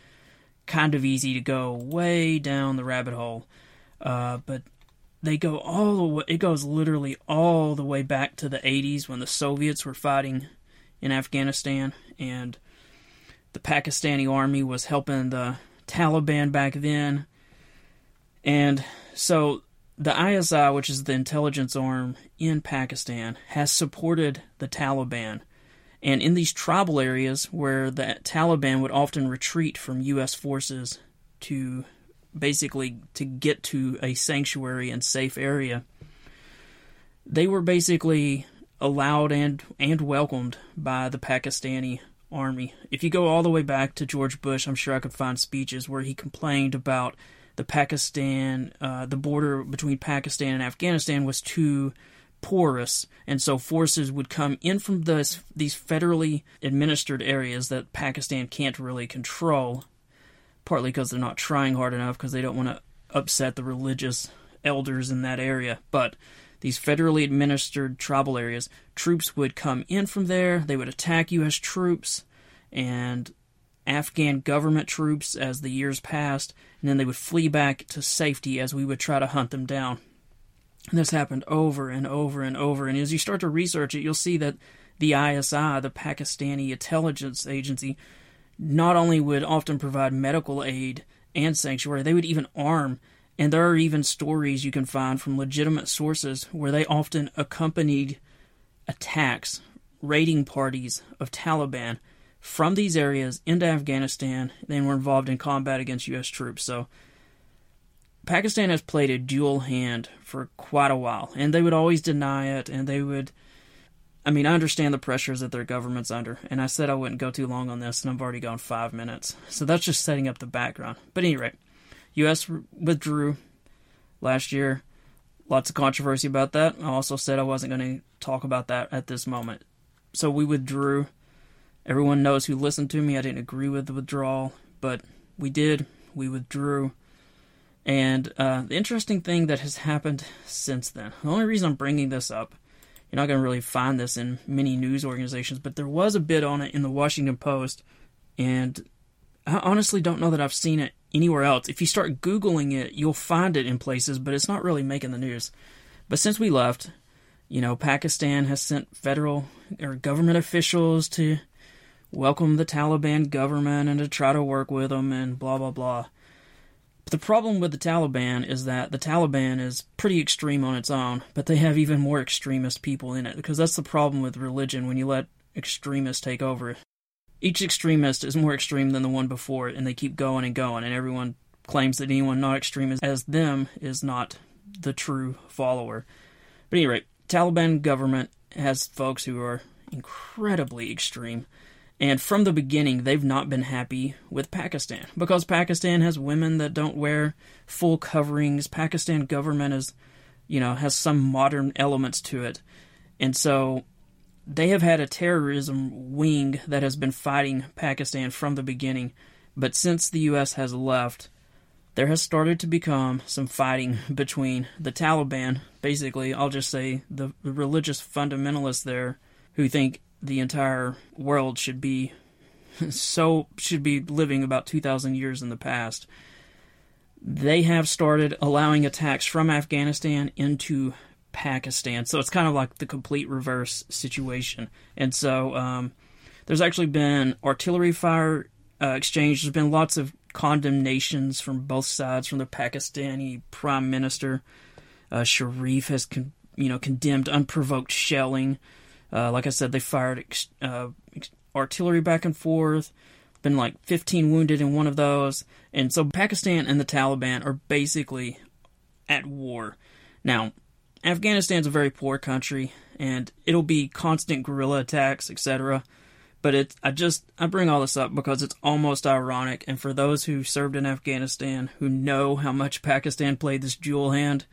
kind of easy to go way down the rabbit hole. Uh, but they go all the way. It goes literally all the way back to the 80s when the Soviets were fighting in Afghanistan, and the Pakistani army was helping the Taliban back then. And so the ISI, which is the intelligence arm in Pakistan, has supported the Taliban. And in these tribal areas where the Taliban would often retreat from U.S. forces to basically to get to a sanctuary and safe area, they were basically allowed and and welcomed by the Pakistani army. If you go all the way back to George Bush, I'm sure I could find speeches where he complained about the Pakistan, uh, the border between Pakistan and Afghanistan was too porous, and so forces would come in from this, these federally administered areas that Pakistan can't really control partly because they're not trying hard enough because they don't want to upset the religious elders in that area. But these federally administered tribal areas, troops would come in from there, they would attack U.S. troops and Afghan government troops as the years passed, and then they would flee back to safety as we would try to hunt them down. And this happened over and over and over, and as you start to research it, you'll see that the ISI, the Pakistani intelligence agency, not only would often provide medical aid and sanctuary, they would even arm. And there are even stories you can find from legitimate sources where they often accompanied attacks, raiding parties of Taliban from these areas into Afghanistan, then were involved in combat against U.S. troops. So Pakistan has played a dual hand for quite a while, and they would always deny it, and they would I mean, I understand the pressures that their government's under, and I said I wouldn't go too long on this, and I've already gone five minutes. So that's just setting up the background. But anyway, U.S. withdrew last year. Lots of controversy about that. I also said I wasn't going to talk about that at this moment. So we withdrew. Everyone knows who listened to me. I didn't agree with the withdrawal, but we did. We withdrew. And uh, the interesting thing that has happened since then, the only reason I'm bringing this up you're not going to really find this in many news organizations, but there was a bit on it in the Washington Post, and I honestly don't know that I've seen it anywhere else. If you start Googling it, you'll find it in places, but it's not really making the news. But since we left, you know, Pakistan has sent federal or government officials to welcome the Taliban government and to try to work with them and blah, blah, blah. But The problem with the Taliban is that the Taliban is pretty extreme on its own, but they have even more extremist people in it because that's the problem with religion when you let extremists take over. Each extremist is more extreme than the one before it, and they keep going and going, and everyone claims that anyone not extreme as them is not the true follower. But anyway, Taliban government has folks who are incredibly extreme and from the beginning, they've not been happy with Pakistan because Pakistan has women that don't wear full coverings. Pakistan government is, you know, has some modern elements to it. And so they have had a terrorism wing that has been fighting Pakistan from the beginning. But since the U.S. has left, there has started to become some fighting between the Taliban, basically, I'll just say the, religious fundamentalists there, who think the entire world should be so should be living about 2000 years in the past. They have started allowing attacks from Afghanistan into Pakistan. So it's kind of like the complete reverse situation. And so um, there's actually been artillery fire uh, exchange. There's been lots of condemnations from both sides from the Pakistani prime minister uh, Sharif has con- you know condemned unprovoked shelling uh, like I said, they fired ex- uh, ex- artillery back and forth. Been like 15 wounded in one of those. And so Pakistan and the Taliban are basically at war. Now, Afghanistan's a very poor country, and it'll be constant guerrilla attacks, etc. But it, I just, I bring all this up because it's almost ironic. And for those who served in Afghanistan who know how much Pakistan played this dual hand,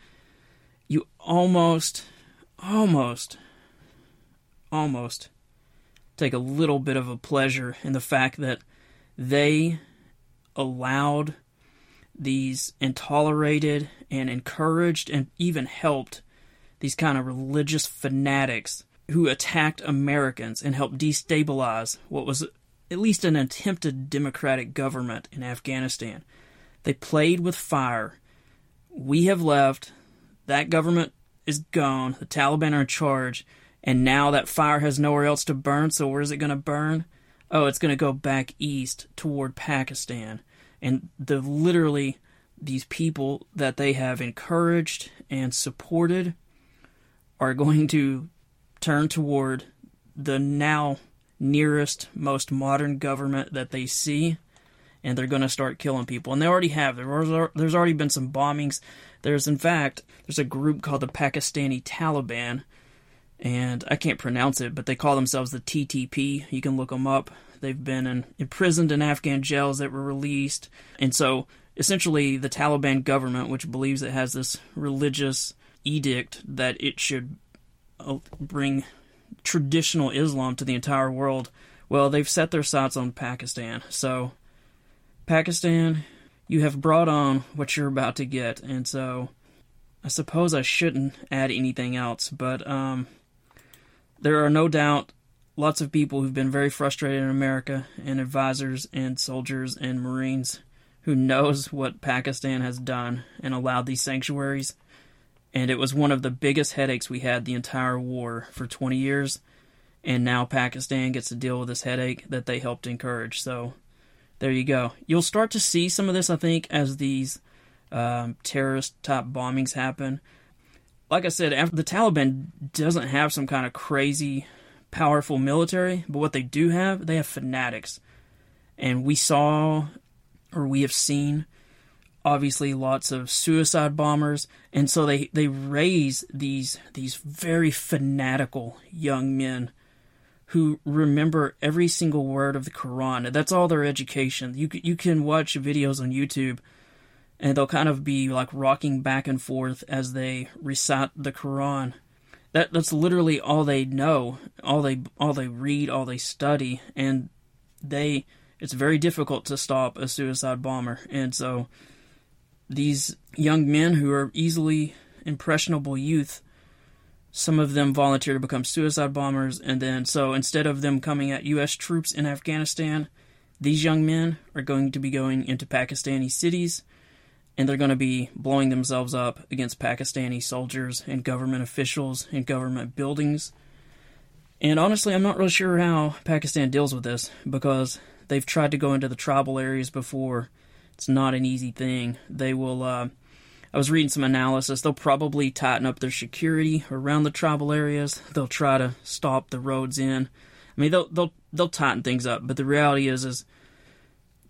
you almost, almost almost take a little bit of a pleasure in the fact that they allowed these and tolerated and encouraged and even helped these kind of religious fanatics who attacked Americans and helped destabilize what was at least an attempted democratic government in Afghanistan. They played with fire. We have left. That government is gone. The Taliban are in charge. And now that fire has nowhere else to burn, so where's it going to burn? Oh, it's going to go back east toward Pakistan. And the literally these people that they have encouraged and supported are going to turn toward the now nearest, most modern government that they see, and they're going to start killing people. And they already have. There's already been some bombings. There's, in fact, there's a group called the Pakistani Taliban, and I can't pronounce it, but they call themselves the TTP. You can look them up. They've been in, imprisoned in Afghan jails that were released. And so, essentially, the Taliban government, which believes it has this religious edict that it should uh, bring traditional Islam to the entire world, well, they've set their sights on Pakistan. So, Pakistan, you have brought on what you're about to get, and so I suppose I shouldn't add anything else, but um, there are no doubt lots of people who've been very frustrated in America, and advisors and soldiers and Marines who knows what Pakistan has done and allowed these sanctuaries and it was one of the biggest headaches we had the entire war for 20 years. And now Pakistan gets to deal with this headache that they helped encourage. So there you go. You'll start to see some of this, I think, as these um, terrorist type bombings happen. Like I said, the Taliban doesn't have some kind of crazy, powerful military, but what they do have, they have fanatics. And we saw, or we have seen, obviously lots of suicide bombers. And so they they raise these these very fanatical young men who remember every single word of the Quran. That's all their education. You you can watch videos on YouTube and they'll kind of be like rocking back and forth as they recite the Quran. That that's literally all they know all they all they read all they study and they it's very difficult to stop a suicide bomber. And so these young men who are easily impressionable youth some of them volunteer to become suicide bombers and then so instead of them coming at US troops in Afghanistan these young men are going to be going into Pakistani cities and they're going to be blowing themselves up against Pakistani soldiers and government officials and government buildings. And honestly, I'm not really sure how Pakistan deals with this because they've tried to go into the tribal areas before it's not an easy thing. They will. Uh, I was reading some analysis. They'll probably tighten up their security around the tribal areas. They'll try to stop the roads in. I mean, they'll they'll they'll tighten things up. But the reality is, is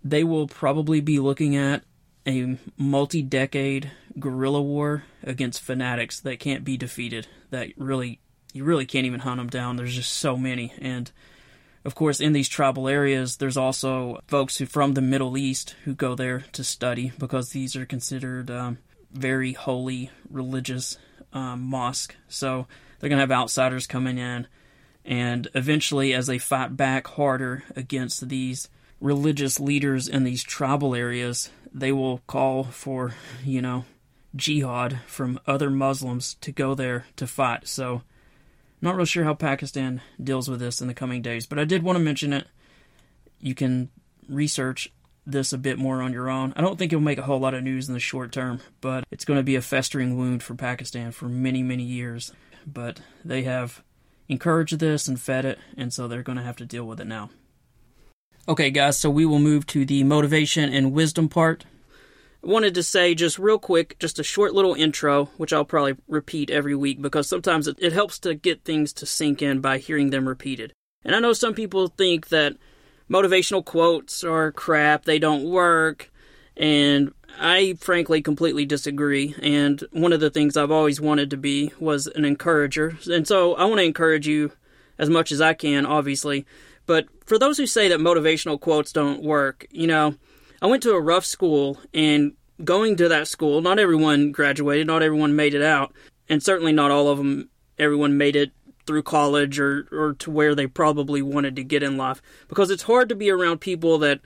they will probably be looking at a multi-decade guerrilla war against fanatics that can't be defeated. That really you really can't even hunt them down. There's just so many, and of course, in these tribal areas, there's also folks who from the Middle East who go there to study because these are considered um, very holy religious um, mosque. So they're going to have outsiders coming in, and eventually, as they fight back harder against these religious leaders in these tribal areas, they will call for, you know, jihad from other Muslims to go there to fight. So not real sure how Pakistan deals with this in the coming days, but I did want to mention it. You can research this a bit more on your own. I don't think it'll make a whole lot of news in the short term, but it's going to be a festering wound for Pakistan for many, many years. But they have encouraged this and fed it, and so they're going to have to deal with it now. Okay, guys, so we will move to the motivation and wisdom part I wanted to say just real quick, just a short little intro, which I'll probably repeat every week because sometimes it, it, helps to get things to sink in by hearing them repeated. And I know some people think that motivational quotes are crap, they don't work, and I frankly completely disagree. And one of the things I've always wanted to be was an encourager. And so I want to encourage you as much as I can, obviously. But for those who say that motivational quotes don't work, you know, I went to a rough school, and going to that school, not everyone graduated, not everyone made it out, and certainly not all of them, everyone made it through college or, or to where they probably wanted to get in life. Because it's hard to be around people that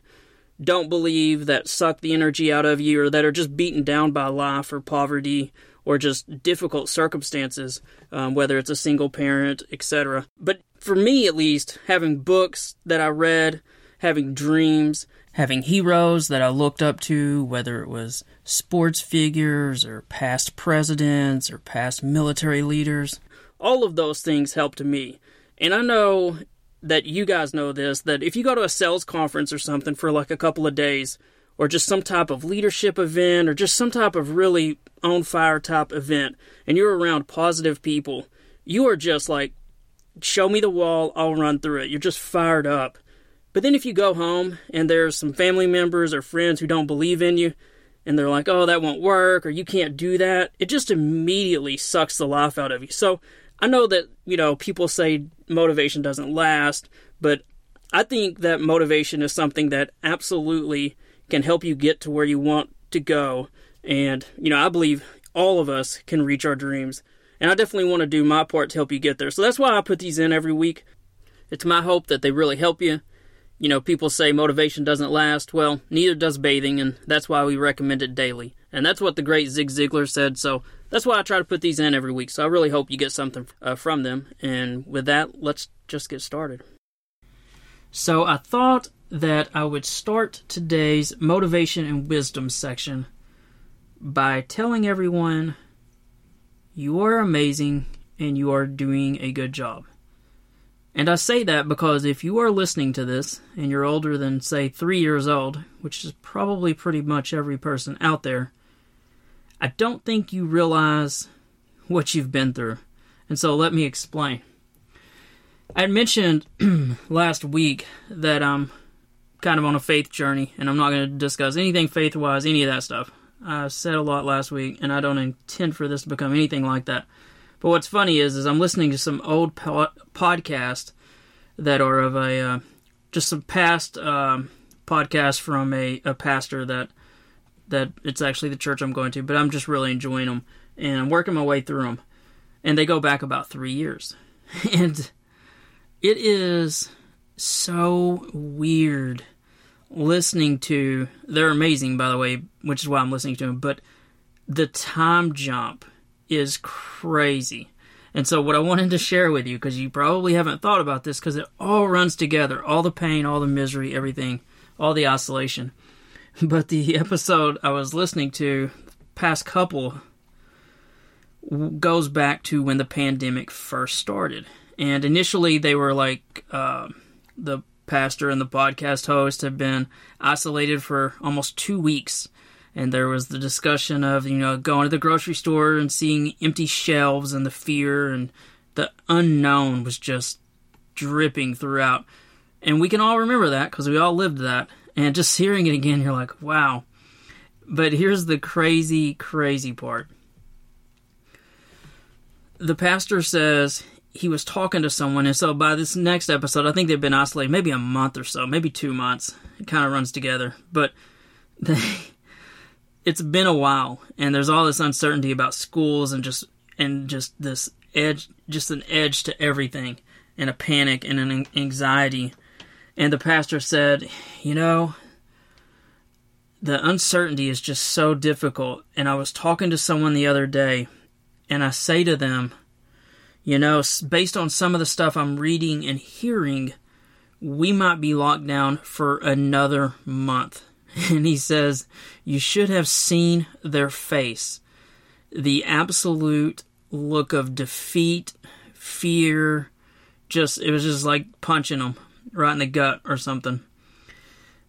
don't believe, that suck the energy out of you, or that are just beaten down by life or poverty or just difficult circumstances, um, whether it's a single parent, etc. But for me, at least, having books that I read, having dreams, having heroes that I looked up to, whether it was sports figures or past presidents or past military leaders, all of those things helped me. And I know that you guys know this that if you go to a sales conference or something for like a couple of days, or just some type of leadership event, or just some type of really on fire type event, and you're around positive people, you are just like, show me the wall, I'll run through it. You're just fired up. But then if you go home and there's some family members or friends who don't believe in you, and they're like, oh, that won't work, or you can't do that, it just immediately sucks the life out of you. So I know that, you know, people say motivation doesn't last, but I think that motivation is something that absolutely can help you get to where you want to go. And, you know, I believe all of us can reach our dreams. And I definitely want to do my part to help you get there. So that's why I put these in every week. It's my hope that they really help you. You know, people say motivation doesn't last. Well, neither does bathing, and that's why we recommend it daily. And that's what the great Zig Ziglar said. So that's why I try to put these in every week. So I really hope you get something uh, from them. And with that, let's just get started. So I thought that I would start today's motivation and wisdom section by telling everyone you are amazing and you are doing a good job. And I say that because if you are listening to this and you're older than, say, three years old, which is probably pretty much every person out there, I don't think you realize what you've been through. And so let me explain. I mentioned last week that I'm kind of on a faith journey, and I'm not going to discuss anything faith wise, any of that stuff. I said a lot last week, and I don't intend for this to become anything like that. But what's funny is, is I'm listening to some old po- podcasts that are of a uh, just some past um, podcasts from a, a pastor that that it's actually the church I'm going to, but I'm just really enjoying them and I'm working my way through them. And they go back about three years, and it is so weird listening to. They're amazing, by the way, which is why I'm listening to them. But the time jump is crazy. And so, what I wanted to share with you, because you probably haven't thought about this, because it all runs together all the pain, all the misery, everything, all the isolation. But the episode I was listening to, past couple, goes back to when the pandemic first started. And initially, they were like uh, the pastor and the podcast host have been isolated for almost two weeks. And there was the discussion of, you know, going to the grocery store and seeing empty shelves and the fear and the unknown was just dripping throughout. And we can all remember that because we all lived that. And just hearing it again, you're like, wow. But here's the crazy, crazy part. The pastor says he was talking to someone, and so by this next episode, I think they've been isolated maybe a month or so, maybe two months. It kind of runs together, but they, it's been a while, and there's all this uncertainty about schools and just and just this edge, just an edge to everything, and a panic and an anxiety. And the pastor said, you know, the uncertainty is just so difficult. And I was talking to someone the other day, and I say to them you know, based on some of the stuff I'm reading and hearing, we might be locked down for another month. And he says, You should have seen their face. The absolute look of defeat, fear, just, it was just like punching them right in the gut or something.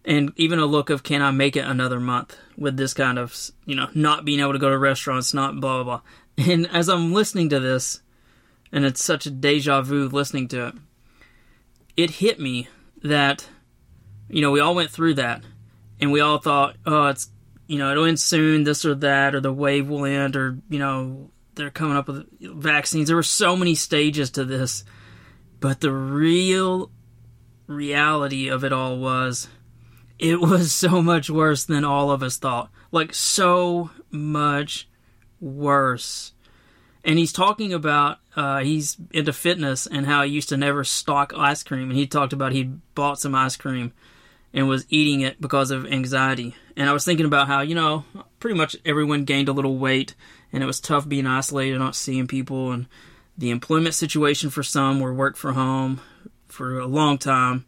And even a look of, Can I make it another month with this kind of, you know, not being able to go to restaurants, not blah, blah, blah. And as I'm listening to this, and it's such a deja vu listening to it. It hit me that, you know, we all went through that, and we all thought, oh, it's, you know, it'll end soon, this or that, or the wave will end, or, you know, they're coming up with vaccines. There were so many stages to this, but the real reality of it all was it was so much worse than all of us thought. Like, so much worse and he's talking about uh, he's into fitness and how he used to never stock ice cream, and he talked about he bought some ice cream, and was eating it because of anxiety. And I was thinking about how, you know, pretty much everyone gained a little weight and it was tough being isolated, and not seeing people, and the employment situation for some were work from home for a long time.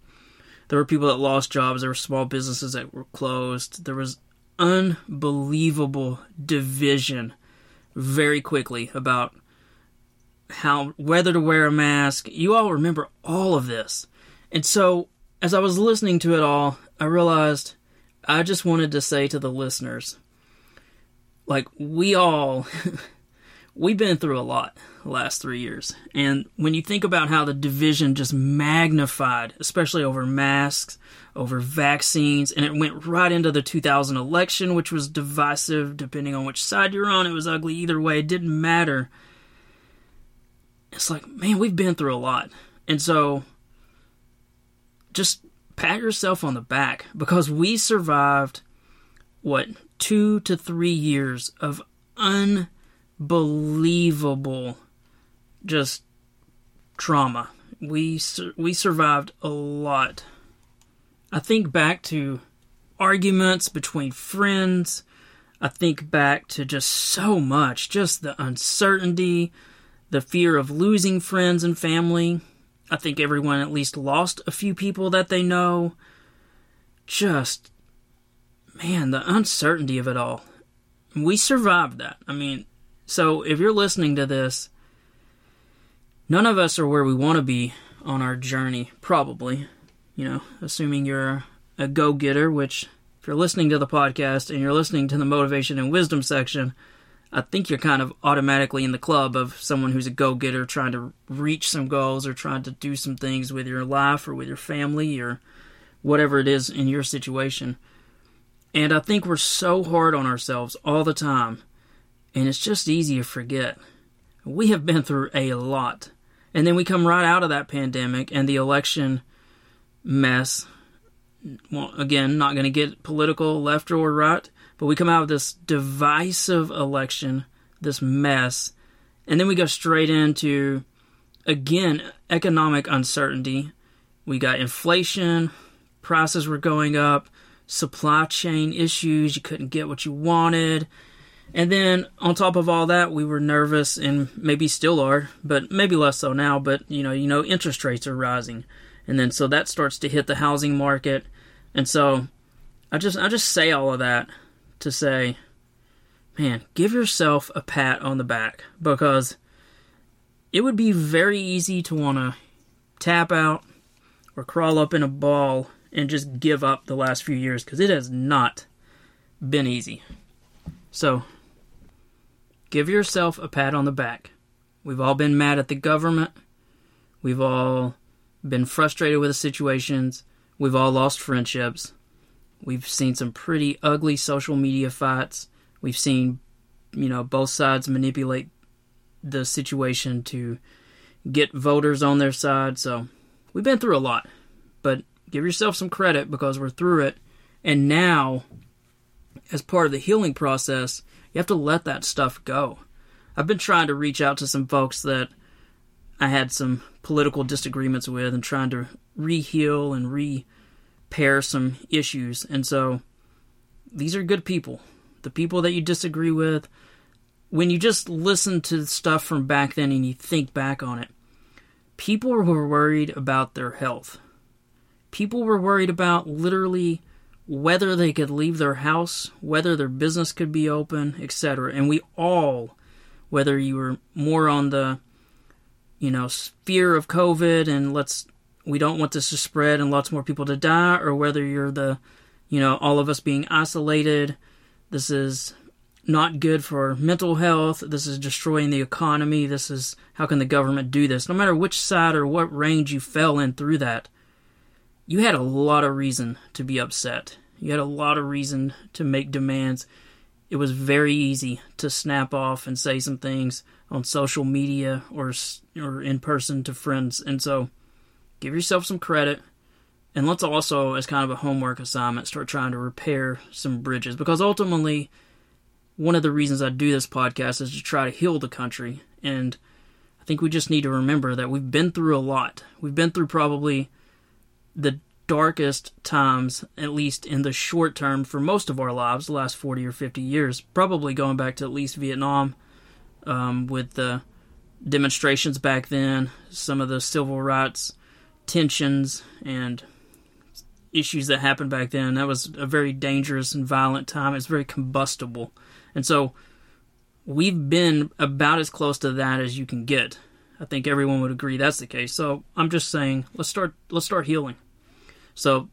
There were people that lost jobs, there were small businesses that were closed. There was unbelievable division very quickly about how whether to wear a mask. You all remember all of this. And so as I was listening to it all, I realized I just wanted to say to the listeners like we all we've been through a lot the last 3 years. And when you think about how the division just magnified, especially over masks, over vaccines, and it went right into the 2000 election, which was divisive depending on which side you're on. It was ugly either way. It didn't matter. It's like, man, we've been through a lot. And so just pat yourself on the back because we survived what two to three years of unbelievable just trauma. We we survived a lot. I think back to arguments between friends. I think back to just so much, just the uncertainty, the fear of losing friends and family. I think everyone at least lost a few people that they know. Just, man, the uncertainty of it all. We survived that. I mean, so if you're listening to this, none of us are where we want to be on our journey, probably. You know, assuming you're a go getter, which, if you're listening to the podcast and you're listening to the motivation and wisdom section, I think you're kind of automatically in the club of someone who's a go getter trying to reach some goals or trying to do some things with your life or with your family or whatever it is in your situation. And I think we're so hard on ourselves all the time, and it's just easy to forget. We have been through a lot. And then we come right out of that pandemic and the election mess. Well, again, not going to get political left or right but we come out of this divisive election, this mess, and then we go straight into, again, economic uncertainty. We got inflation, prices were going up, supply chain issues, you couldn't get what you wanted. And then on top of all that, we were nervous and maybe still are, but maybe less so now, but you know, you know interest rates are rising. And then so that starts to hit the housing market. And so I just I just say all of that to say, man, give yourself a pat on the back because it would be very easy to want to tap out or crawl up in a ball and just give up the last few years because it has not been easy. So, give yourself a pat on the back. We've all been mad at the government. We've all been frustrated with the situations. We've all lost friendships. We've seen some pretty ugly social media fights. We've seen, you know, both sides manipulate the situation to get voters on their side. So we've been through a lot. But give yourself some credit because we're through it. And now, as part of the healing process, you have to let that stuff go. I've been trying to reach out to some folks that I had some political disagreements with and trying to re heal and re pair some issues. And so these are good people. The people that you disagree with, when you just listen to stuff from back then and you think back on it, people were worried about their health. People were worried about literally whether they could leave their house, whether their business could be open, etc. And we all, whether you were more on the, you know, fear of COVID and let's we don't want this to spread and lots more people to die, or whether you're the, you know, all of us being isolated. This is not good for mental health. This is destroying the economy. This is how can the government do this? No matter which side or what range you fell in through that, you had a lot of reason to be upset. You had a lot of reason to make demands. It was very easy to snap off and say some things on social media or or in person to friends. And so give yourself some credit. And let's also, as kind of a homework assignment, start trying to repair some bridges. Because ultimately, one of the reasons I do this podcast is to try to heal the country. And I think we just need to remember that we've been through a lot. We've been through probably the darkest times, at least in the short term, for most of our lives, the last 40 or 50 years, probably going back to at least Vietnam um, with the demonstrations back then, some of the civil rights tensions and issues that happened back then. That was a very dangerous and violent time. It's very combustible. And so we've been about as close to that as you can get. I think everyone would agree that's the case. So I'm just saying, let's start let's start healing. So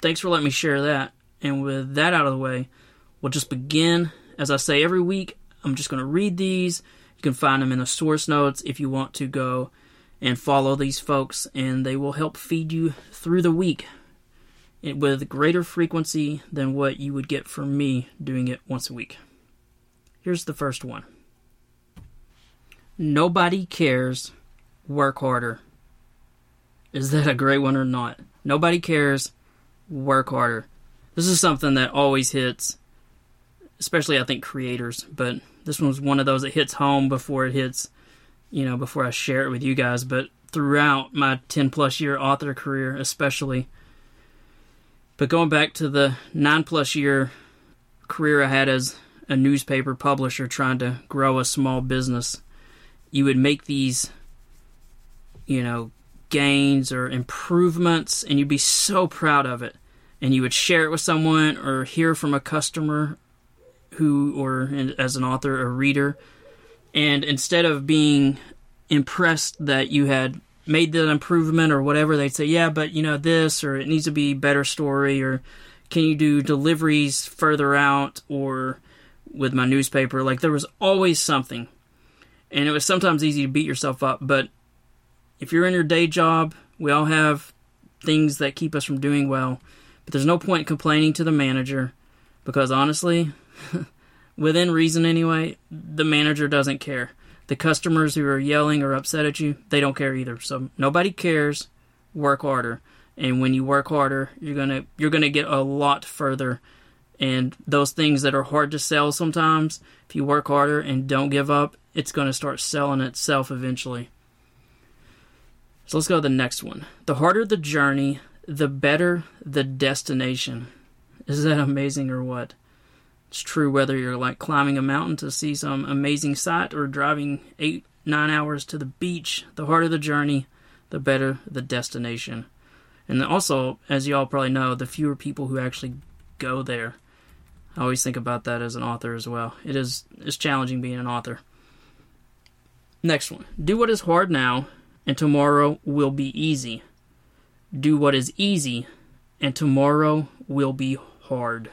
thanks for letting me share that. And with that out of the way, we'll just begin. As I say every week, I'm just going to read these. You can find them in the source notes if you want to go and follow these folks, and they will help feed you through the week with greater frequency than what you would get from me doing it once a week. Here's the first one Nobody cares, work harder. Is that a great one or not? Nobody cares, work harder. This is something that always hits, especially I think creators, but this one's one of those that hits home before it hits, you know, before I share it with you guys. But throughout my 10 plus year author career, especially, but going back to the nine plus year career I had as a newspaper publisher trying to grow a small business, you would make these, you know, gains or improvements, and you'd be so proud of it. And you would share it with someone or hear from a customer who, or as an author, a reader. And instead of being impressed that you had made the improvement or whatever, they'd say, yeah, but you know, this or it needs to be better story or can you do deliveries further out or with my newspaper? Like there was always something. And it was sometimes easy to beat yourself up, but if you're in your day job, we all have things that keep us from doing well. But there's no point complaining to the manager because honestly, within reason anyway, the manager doesn't care the customers who are yelling or upset at you, they don't care either. So nobody cares. Work harder. And when you work harder, you're gonna you're gonna get a lot further. And those things that are hard to sell sometimes, if you work harder and don't give up, it's gonna start selling itself eventually. So let's go to the next one. The harder the journey, the better the destination. Is that amazing or what? It's true whether you're like climbing a mountain to see some amazing sight or driving eight, nine hours to the beach. The harder the journey, the better the destination. And also, as you all probably know, the fewer people who actually go there. I always think about that as an author as well. It is it's challenging being an author. Next one. Do what is hard now, and tomorrow will be easy. Do what is easy, and tomorrow will be hard.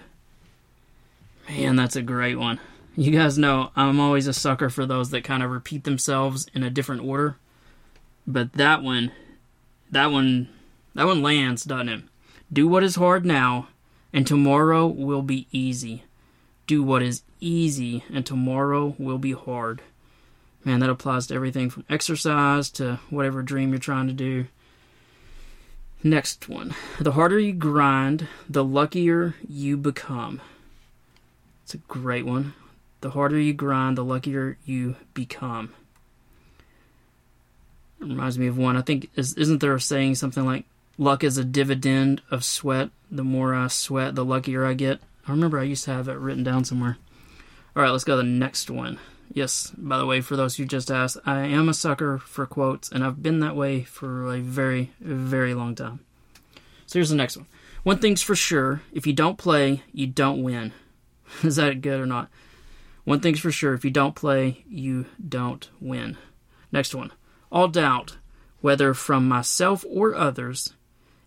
Man, that's a great one. You guys know I'm always a sucker for those that kind of repeat themselves in a different order. But that one, that one, that one lands, doesn't it? Do what is hard now, and tomorrow will be easy. Do what is easy, and tomorrow will be hard. Man, that applies to everything from exercise to whatever dream you're trying to do. Next one. The harder you grind, the luckier you become. It's a great one. The harder you grind, the luckier you become. It reminds me of one. I think is, isn't there a saying something like "luck is a dividend of sweat. The more I sweat, the luckier I get." I remember I used to have it written down somewhere. All right, let's go to the next one. Yes, by the way, for those who just asked, I am a sucker for quotes, and I've been that way for a very, very long time. So here's the next one. One thing's for sure if you don't play, you don't win. Is that good or not? One thing's for sure if you don't play, you don't win. Next one. All doubt, whether from myself or others,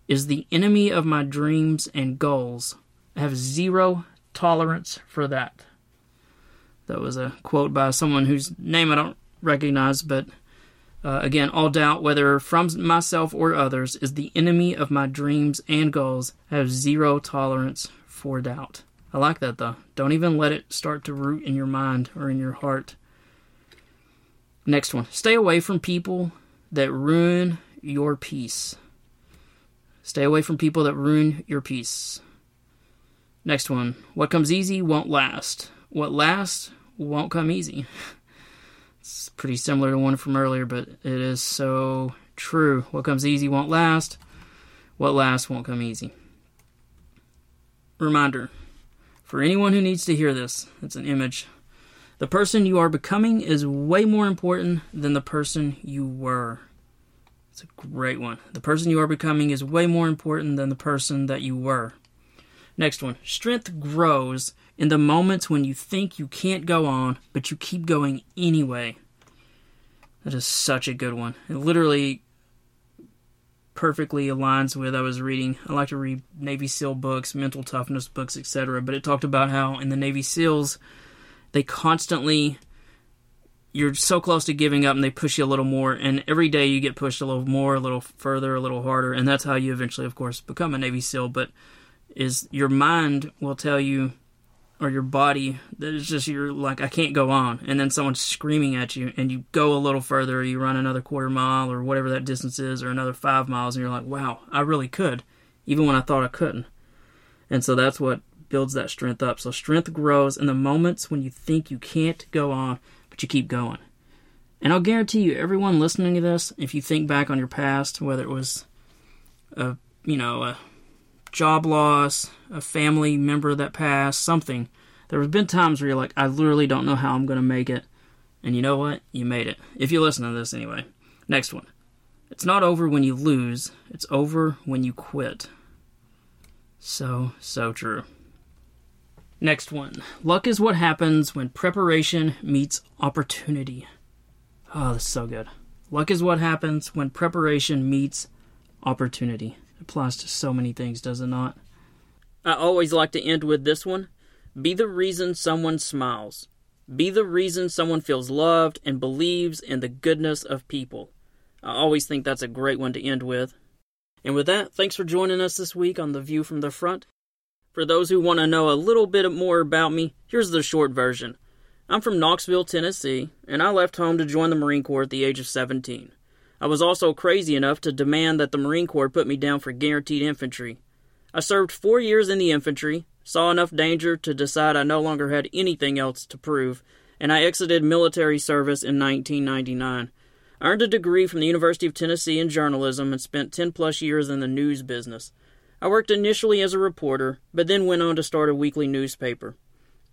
is the enemy of my dreams and goals. I have zero tolerance for that. That was a quote by someone whose name I don't recognize, but uh, again, all doubt, whether from myself or others, is the enemy of my dreams and goals. I have zero tolerance for doubt. I like that though. Don't even let it start to root in your mind or in your heart. Next one. Stay away from people that ruin your peace. Stay away from people that ruin your peace. Next one. What comes easy won't last. What lasts won't come easy. It's pretty similar to one from earlier, but it is so true. What comes easy won't last. What lasts won't come easy. Reminder for anyone who needs to hear this, it's an image. The person you are becoming is way more important than the person you were. It's a great one. The person you are becoming is way more important than the person that you were. Next one. Strength grows in the moments when you think you can't go on, but you keep going anyway. That is such a good one. It literally perfectly aligns with I was reading. I like to read Navy SEAL books, mental toughness books, etc. But it talked about how in the Navy SEALs they constantly you're so close to giving up and they push you a little more and every day you get pushed a little more a little further a little harder and that's how you eventually of course become a navy seal but is your mind will tell you or your body that it's just you're like I can't go on. And then someone's screaming at you and you go a little further you run another quarter mile or whatever that distance is or another 5 miles and you're like wow I really could even when I thought I couldn't. And so that's what builds that strength up. So strength grows in the moments when you think you can't go on but you keep going. And I'll guarantee you everyone listening to this if you think back on your past whether it was a you know a job loss, a family member that passed, something. There have been times where you're like, I literally don't know how I'm going to make it. And you know what? You made it. If you listen to this anyway. Next one. It's not over when you lose, it's over when you quit. So, so true. Next one. Luck is what happens when preparation meets opportunity. Oh, that's so good. Luck is what happens when preparation meets opportunity applies to so many things, does it not? I always like to end with this one Be the reason someone smiles. Be the reason someone feels loved and believes in the goodness of people. I always think that's a great one to end with. And with that, thanks for joining us this week on The View from the Front. For those who want to know a little bit more about me, here's the short version. I'm from Knoxville, Tennessee, and I left home to join the Marine Corps at the age of 17. I was also crazy enough to demand that the Marine Corps put me down for guaranteed infantry. I served four years in the infantry, saw enough danger to decide I no longer had anything else to prove, and I exited military service in 1999. I earned a degree from the University of Tennessee in journalism and spent 10 plus years in the news business. I worked initially as a reporter, but then went on to start a weekly newspaper.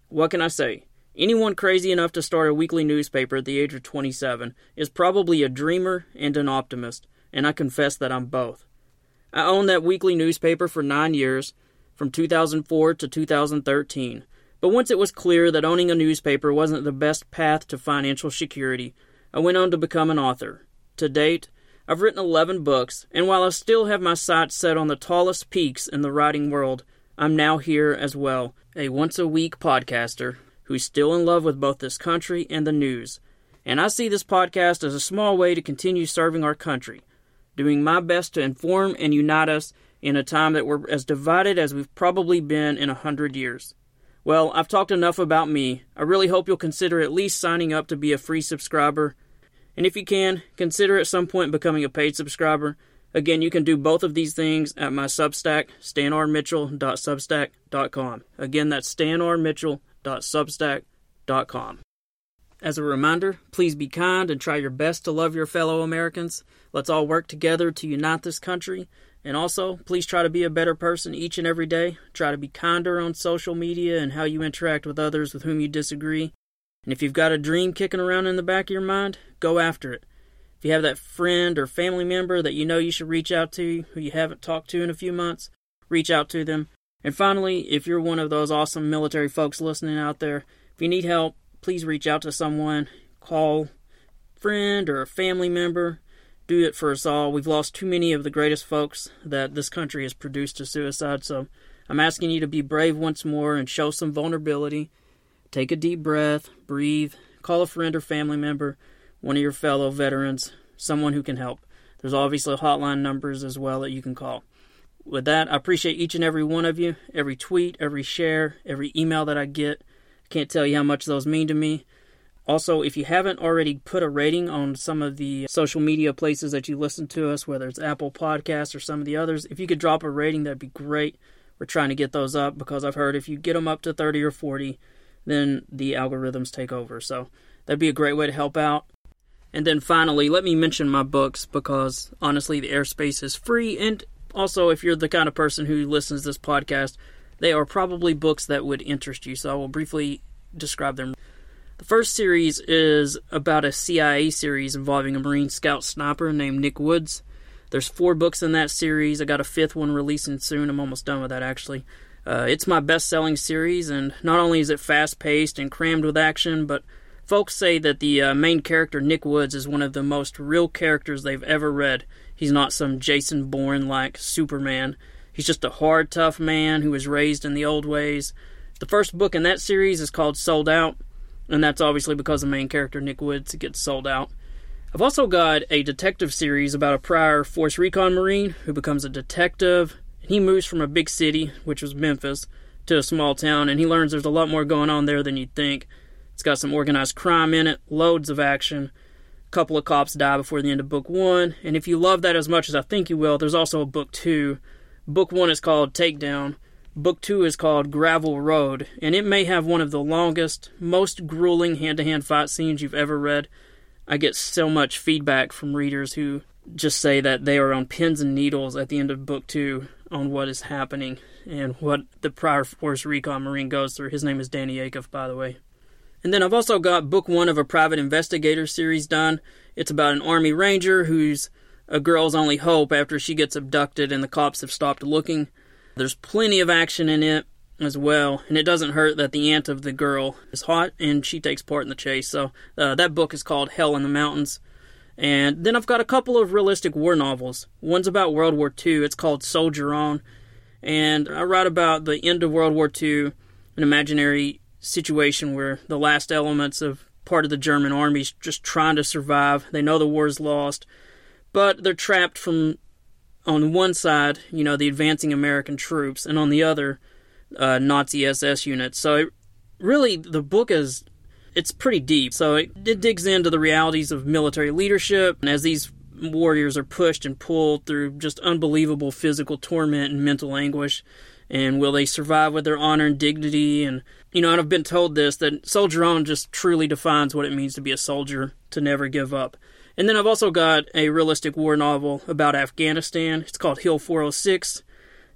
What can I say? Anyone crazy enough to start a weekly newspaper at the age of 27 is probably a dreamer and an optimist, and I confess that I'm both. I owned that weekly newspaper for nine years, from 2004 to 2013, but once it was clear that owning a newspaper wasn't the best path to financial security, I went on to become an author. To date, I've written 11 books, and while I still have my sights set on the tallest peaks in the writing world, I'm now here as well, a once a week podcaster who's still in love with both this country and the news. And I see this podcast as a small way to continue serving our country, doing my best to inform and unite us in a time that we're as divided as we've probably been in a hundred years. Well, I've talked enough about me. I really hope you'll consider at least signing up to be a free subscriber. And if you can, consider at some point becoming a paid subscriber. Again, you can do both of these things at my Substack, stanrmitchell.substack.com. Again, that's stanrmitchell.substack.com www.substack.com. As a reminder, please be kind and try your best to love your fellow Americans. Let's all work together to unite this country. And also, please try to be a better person each and every day. Try to be kinder on social media and how you interact with others with whom you disagree. And if you've got a dream kicking around in the back of your mind, go after it. If you have that friend or family member that you know you should reach out to who you haven't talked to in a few months, reach out to them and finally, if you're one of those awesome military folks listening out there, if you need help, please reach out to someone, call a friend or a family member. Do it for us all. We've lost too many of the greatest folks that this country has produced to suicide, so I'm asking you to be brave once more and show some vulnerability. Take a deep breath, breathe, call a friend or family member, one of your fellow veterans, someone who can help. There's obviously hotline numbers as well that you can call with that, I appreciate each and every one of you, every tweet, every share, every email that I get. I can't tell you how much those mean to me. Also, if you haven't already put a rating on some of the social media places that you listen to us, whether it's Apple Podcasts or some of the others, if you could drop a rating, that'd be great. We're trying to get those up because I've heard if you get them up to 30 or 40, then the algorithms take over. So that'd be a great way to help out. And then finally, let me mention my books because honestly, the airspace is free and Also, if you're the kind of person who listens to this podcast, they are probably books that would interest you, so I will briefly describe them. The first series is about a CIA series involving a Marine scout sniper named Nick Woods. There's four books in that series. I got a fifth one releasing soon. I'm almost done with that actually. Uh, it's my best selling series, and not only is it fast paced and crammed with action, but folks say that the uh, main character, Nick Woods, is one of the most real characters they've ever read. He's not some Jason Bourne like Superman. He's just a hard, tough man who was raised in the old ways. The first book in that series is called Sold Out, and that's obviously because the main character, Nick Woods, gets sold out. I've also got a detective series about a prior Force Recon Marine who becomes a detective he moves from a big city, which was Memphis, to a small town, and he learns there's a lot more going on there than you'd think. It's got some organized crime in it, loads of action. A couple of cops die before the end of book one, and if you love that as much as I think you will, there's also a book two. Book one is called Takedown. Book two is called Gravel Road, and it may have one of the longest, most grueling hand to hand fight scenes you've ever read. I get so much feedback from readers who just say that they are on pins and needles at the end of book two on what is happening and what the prior Force Recon Marine goes through. His name is Danny Acuff, by the way. And then I've also got book one of a private investigator series done. It's about an Army Ranger who's a girl's only hope after she gets abducted and the cops have stopped looking. There's plenty of action in it as well, and it doesn't hurt that the aunt of the girl is hot and she takes part in the chase. So uh, that book is called Hell in the Mountains. And then I've got a couple of realistic war novels. One's about World War II. It's called Soldier On. And I write about the end of World War II, an imaginary situation where the last elements of part of the German army's just trying to survive. They know the war's lost, but they're trapped from on one side, you know, the advancing American troops, and on the other, uh, Nazi SS units. So it, really, the book is it's pretty deep. So it, it digs into the realities of military leadership and as these warriors are pushed and pulled through just unbelievable physical torment and mental anguish. And will they survive with their honor and dignity? And, you know, and I've been told this that Soldier On just truly defines what it means to be a soldier, to never give up. And then I've also got a realistic war novel about Afghanistan. It's called Hill 406.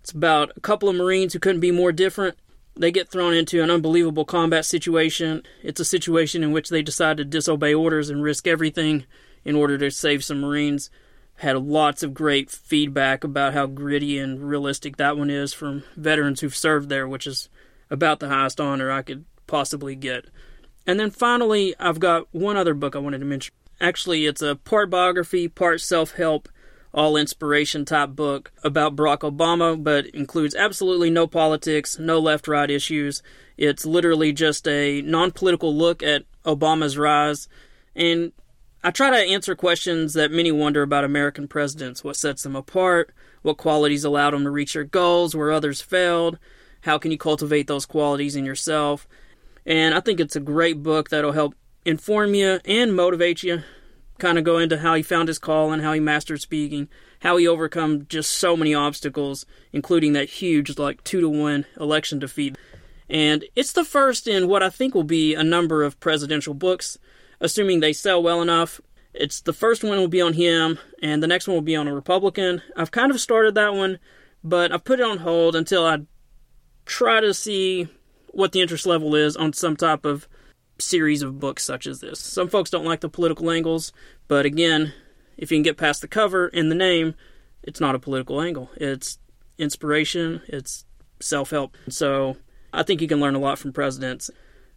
It's about a couple of Marines who couldn't be more different they get thrown into an unbelievable combat situation. It's a situation in which they decide to disobey orders and risk everything in order to save some Marines. Had lots of great feedback about how gritty and realistic that one is from veterans who've served there, which is about the highest honor I could possibly get. And then finally, I've got one other book I wanted to mention. Actually, it's a part biography, part self help all inspiration type book about Barack Obama, but includes absolutely no politics, no left right issues. It's literally just a non political look at Obama's rise. And I try to answer questions that many wonder about American presidents what sets them apart, what qualities allowed them to reach their goals where others failed, how can you cultivate those qualities in yourself. And I think it's a great book that'll help inform you and motivate you kind of go into how he found his call and how he mastered speaking, how he overcome just so many obstacles, including that huge, like, two to one election defeat. And it's the first in what I think will be a number of presidential books, assuming they sell well enough. It's the first one will be on him, and the next one will be on a Republican. I've kind of started that one, but I've put it on hold until I try to see what the interest level is on some type of series of books such as this. Some folks don't like the political angles, but again, if you can get past the cover and the name, it's not a political angle. It's inspiration, it's self help. So I think you can learn a lot from presidents.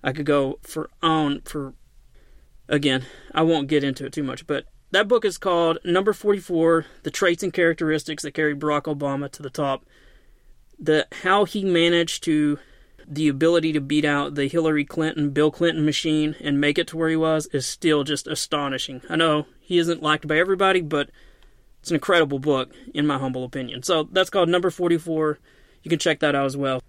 I could go for on for again, I won't get into it too much, but that book is called Number 44 The Traits and Characteristics That Carried Barack Obama to the Top. The how he managed to the ability to beat out the Hillary Clinton, Bill Clinton machine and make it to where he was is still just astonishing. I know he isn't liked by everybody, but it's an incredible book, in my humble opinion. So that's called Number 44. You can check that out as well.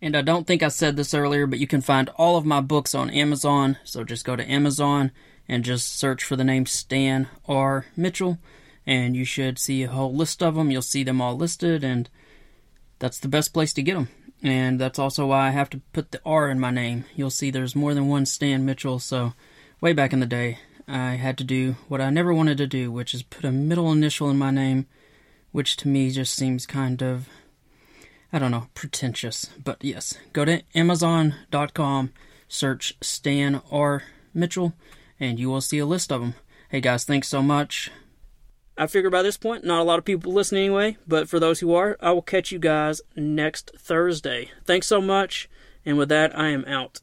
And I don't think I said this earlier, but you can find all of my books on Amazon. So just go to Amazon and just search for the name Stan R. Mitchell, and you should see a whole list of them. You'll see them all listed, and that's the best place to get them. And that's also why I have to put the R in my name. You'll see there's more than one Stan Mitchell, so way back in the day, I had to do what I never wanted to do, which is put a middle initial in my name, which to me just seems kind of, I don't know, pretentious. But yes, go to Amazon.com, search Stan R. Mitchell, and you will see a list of them. Hey guys, thanks so much. I figure by this point, not a lot of people listen anyway, but for those who are, I will catch you guys next Thursday. Thanks so much, and with that, I am out.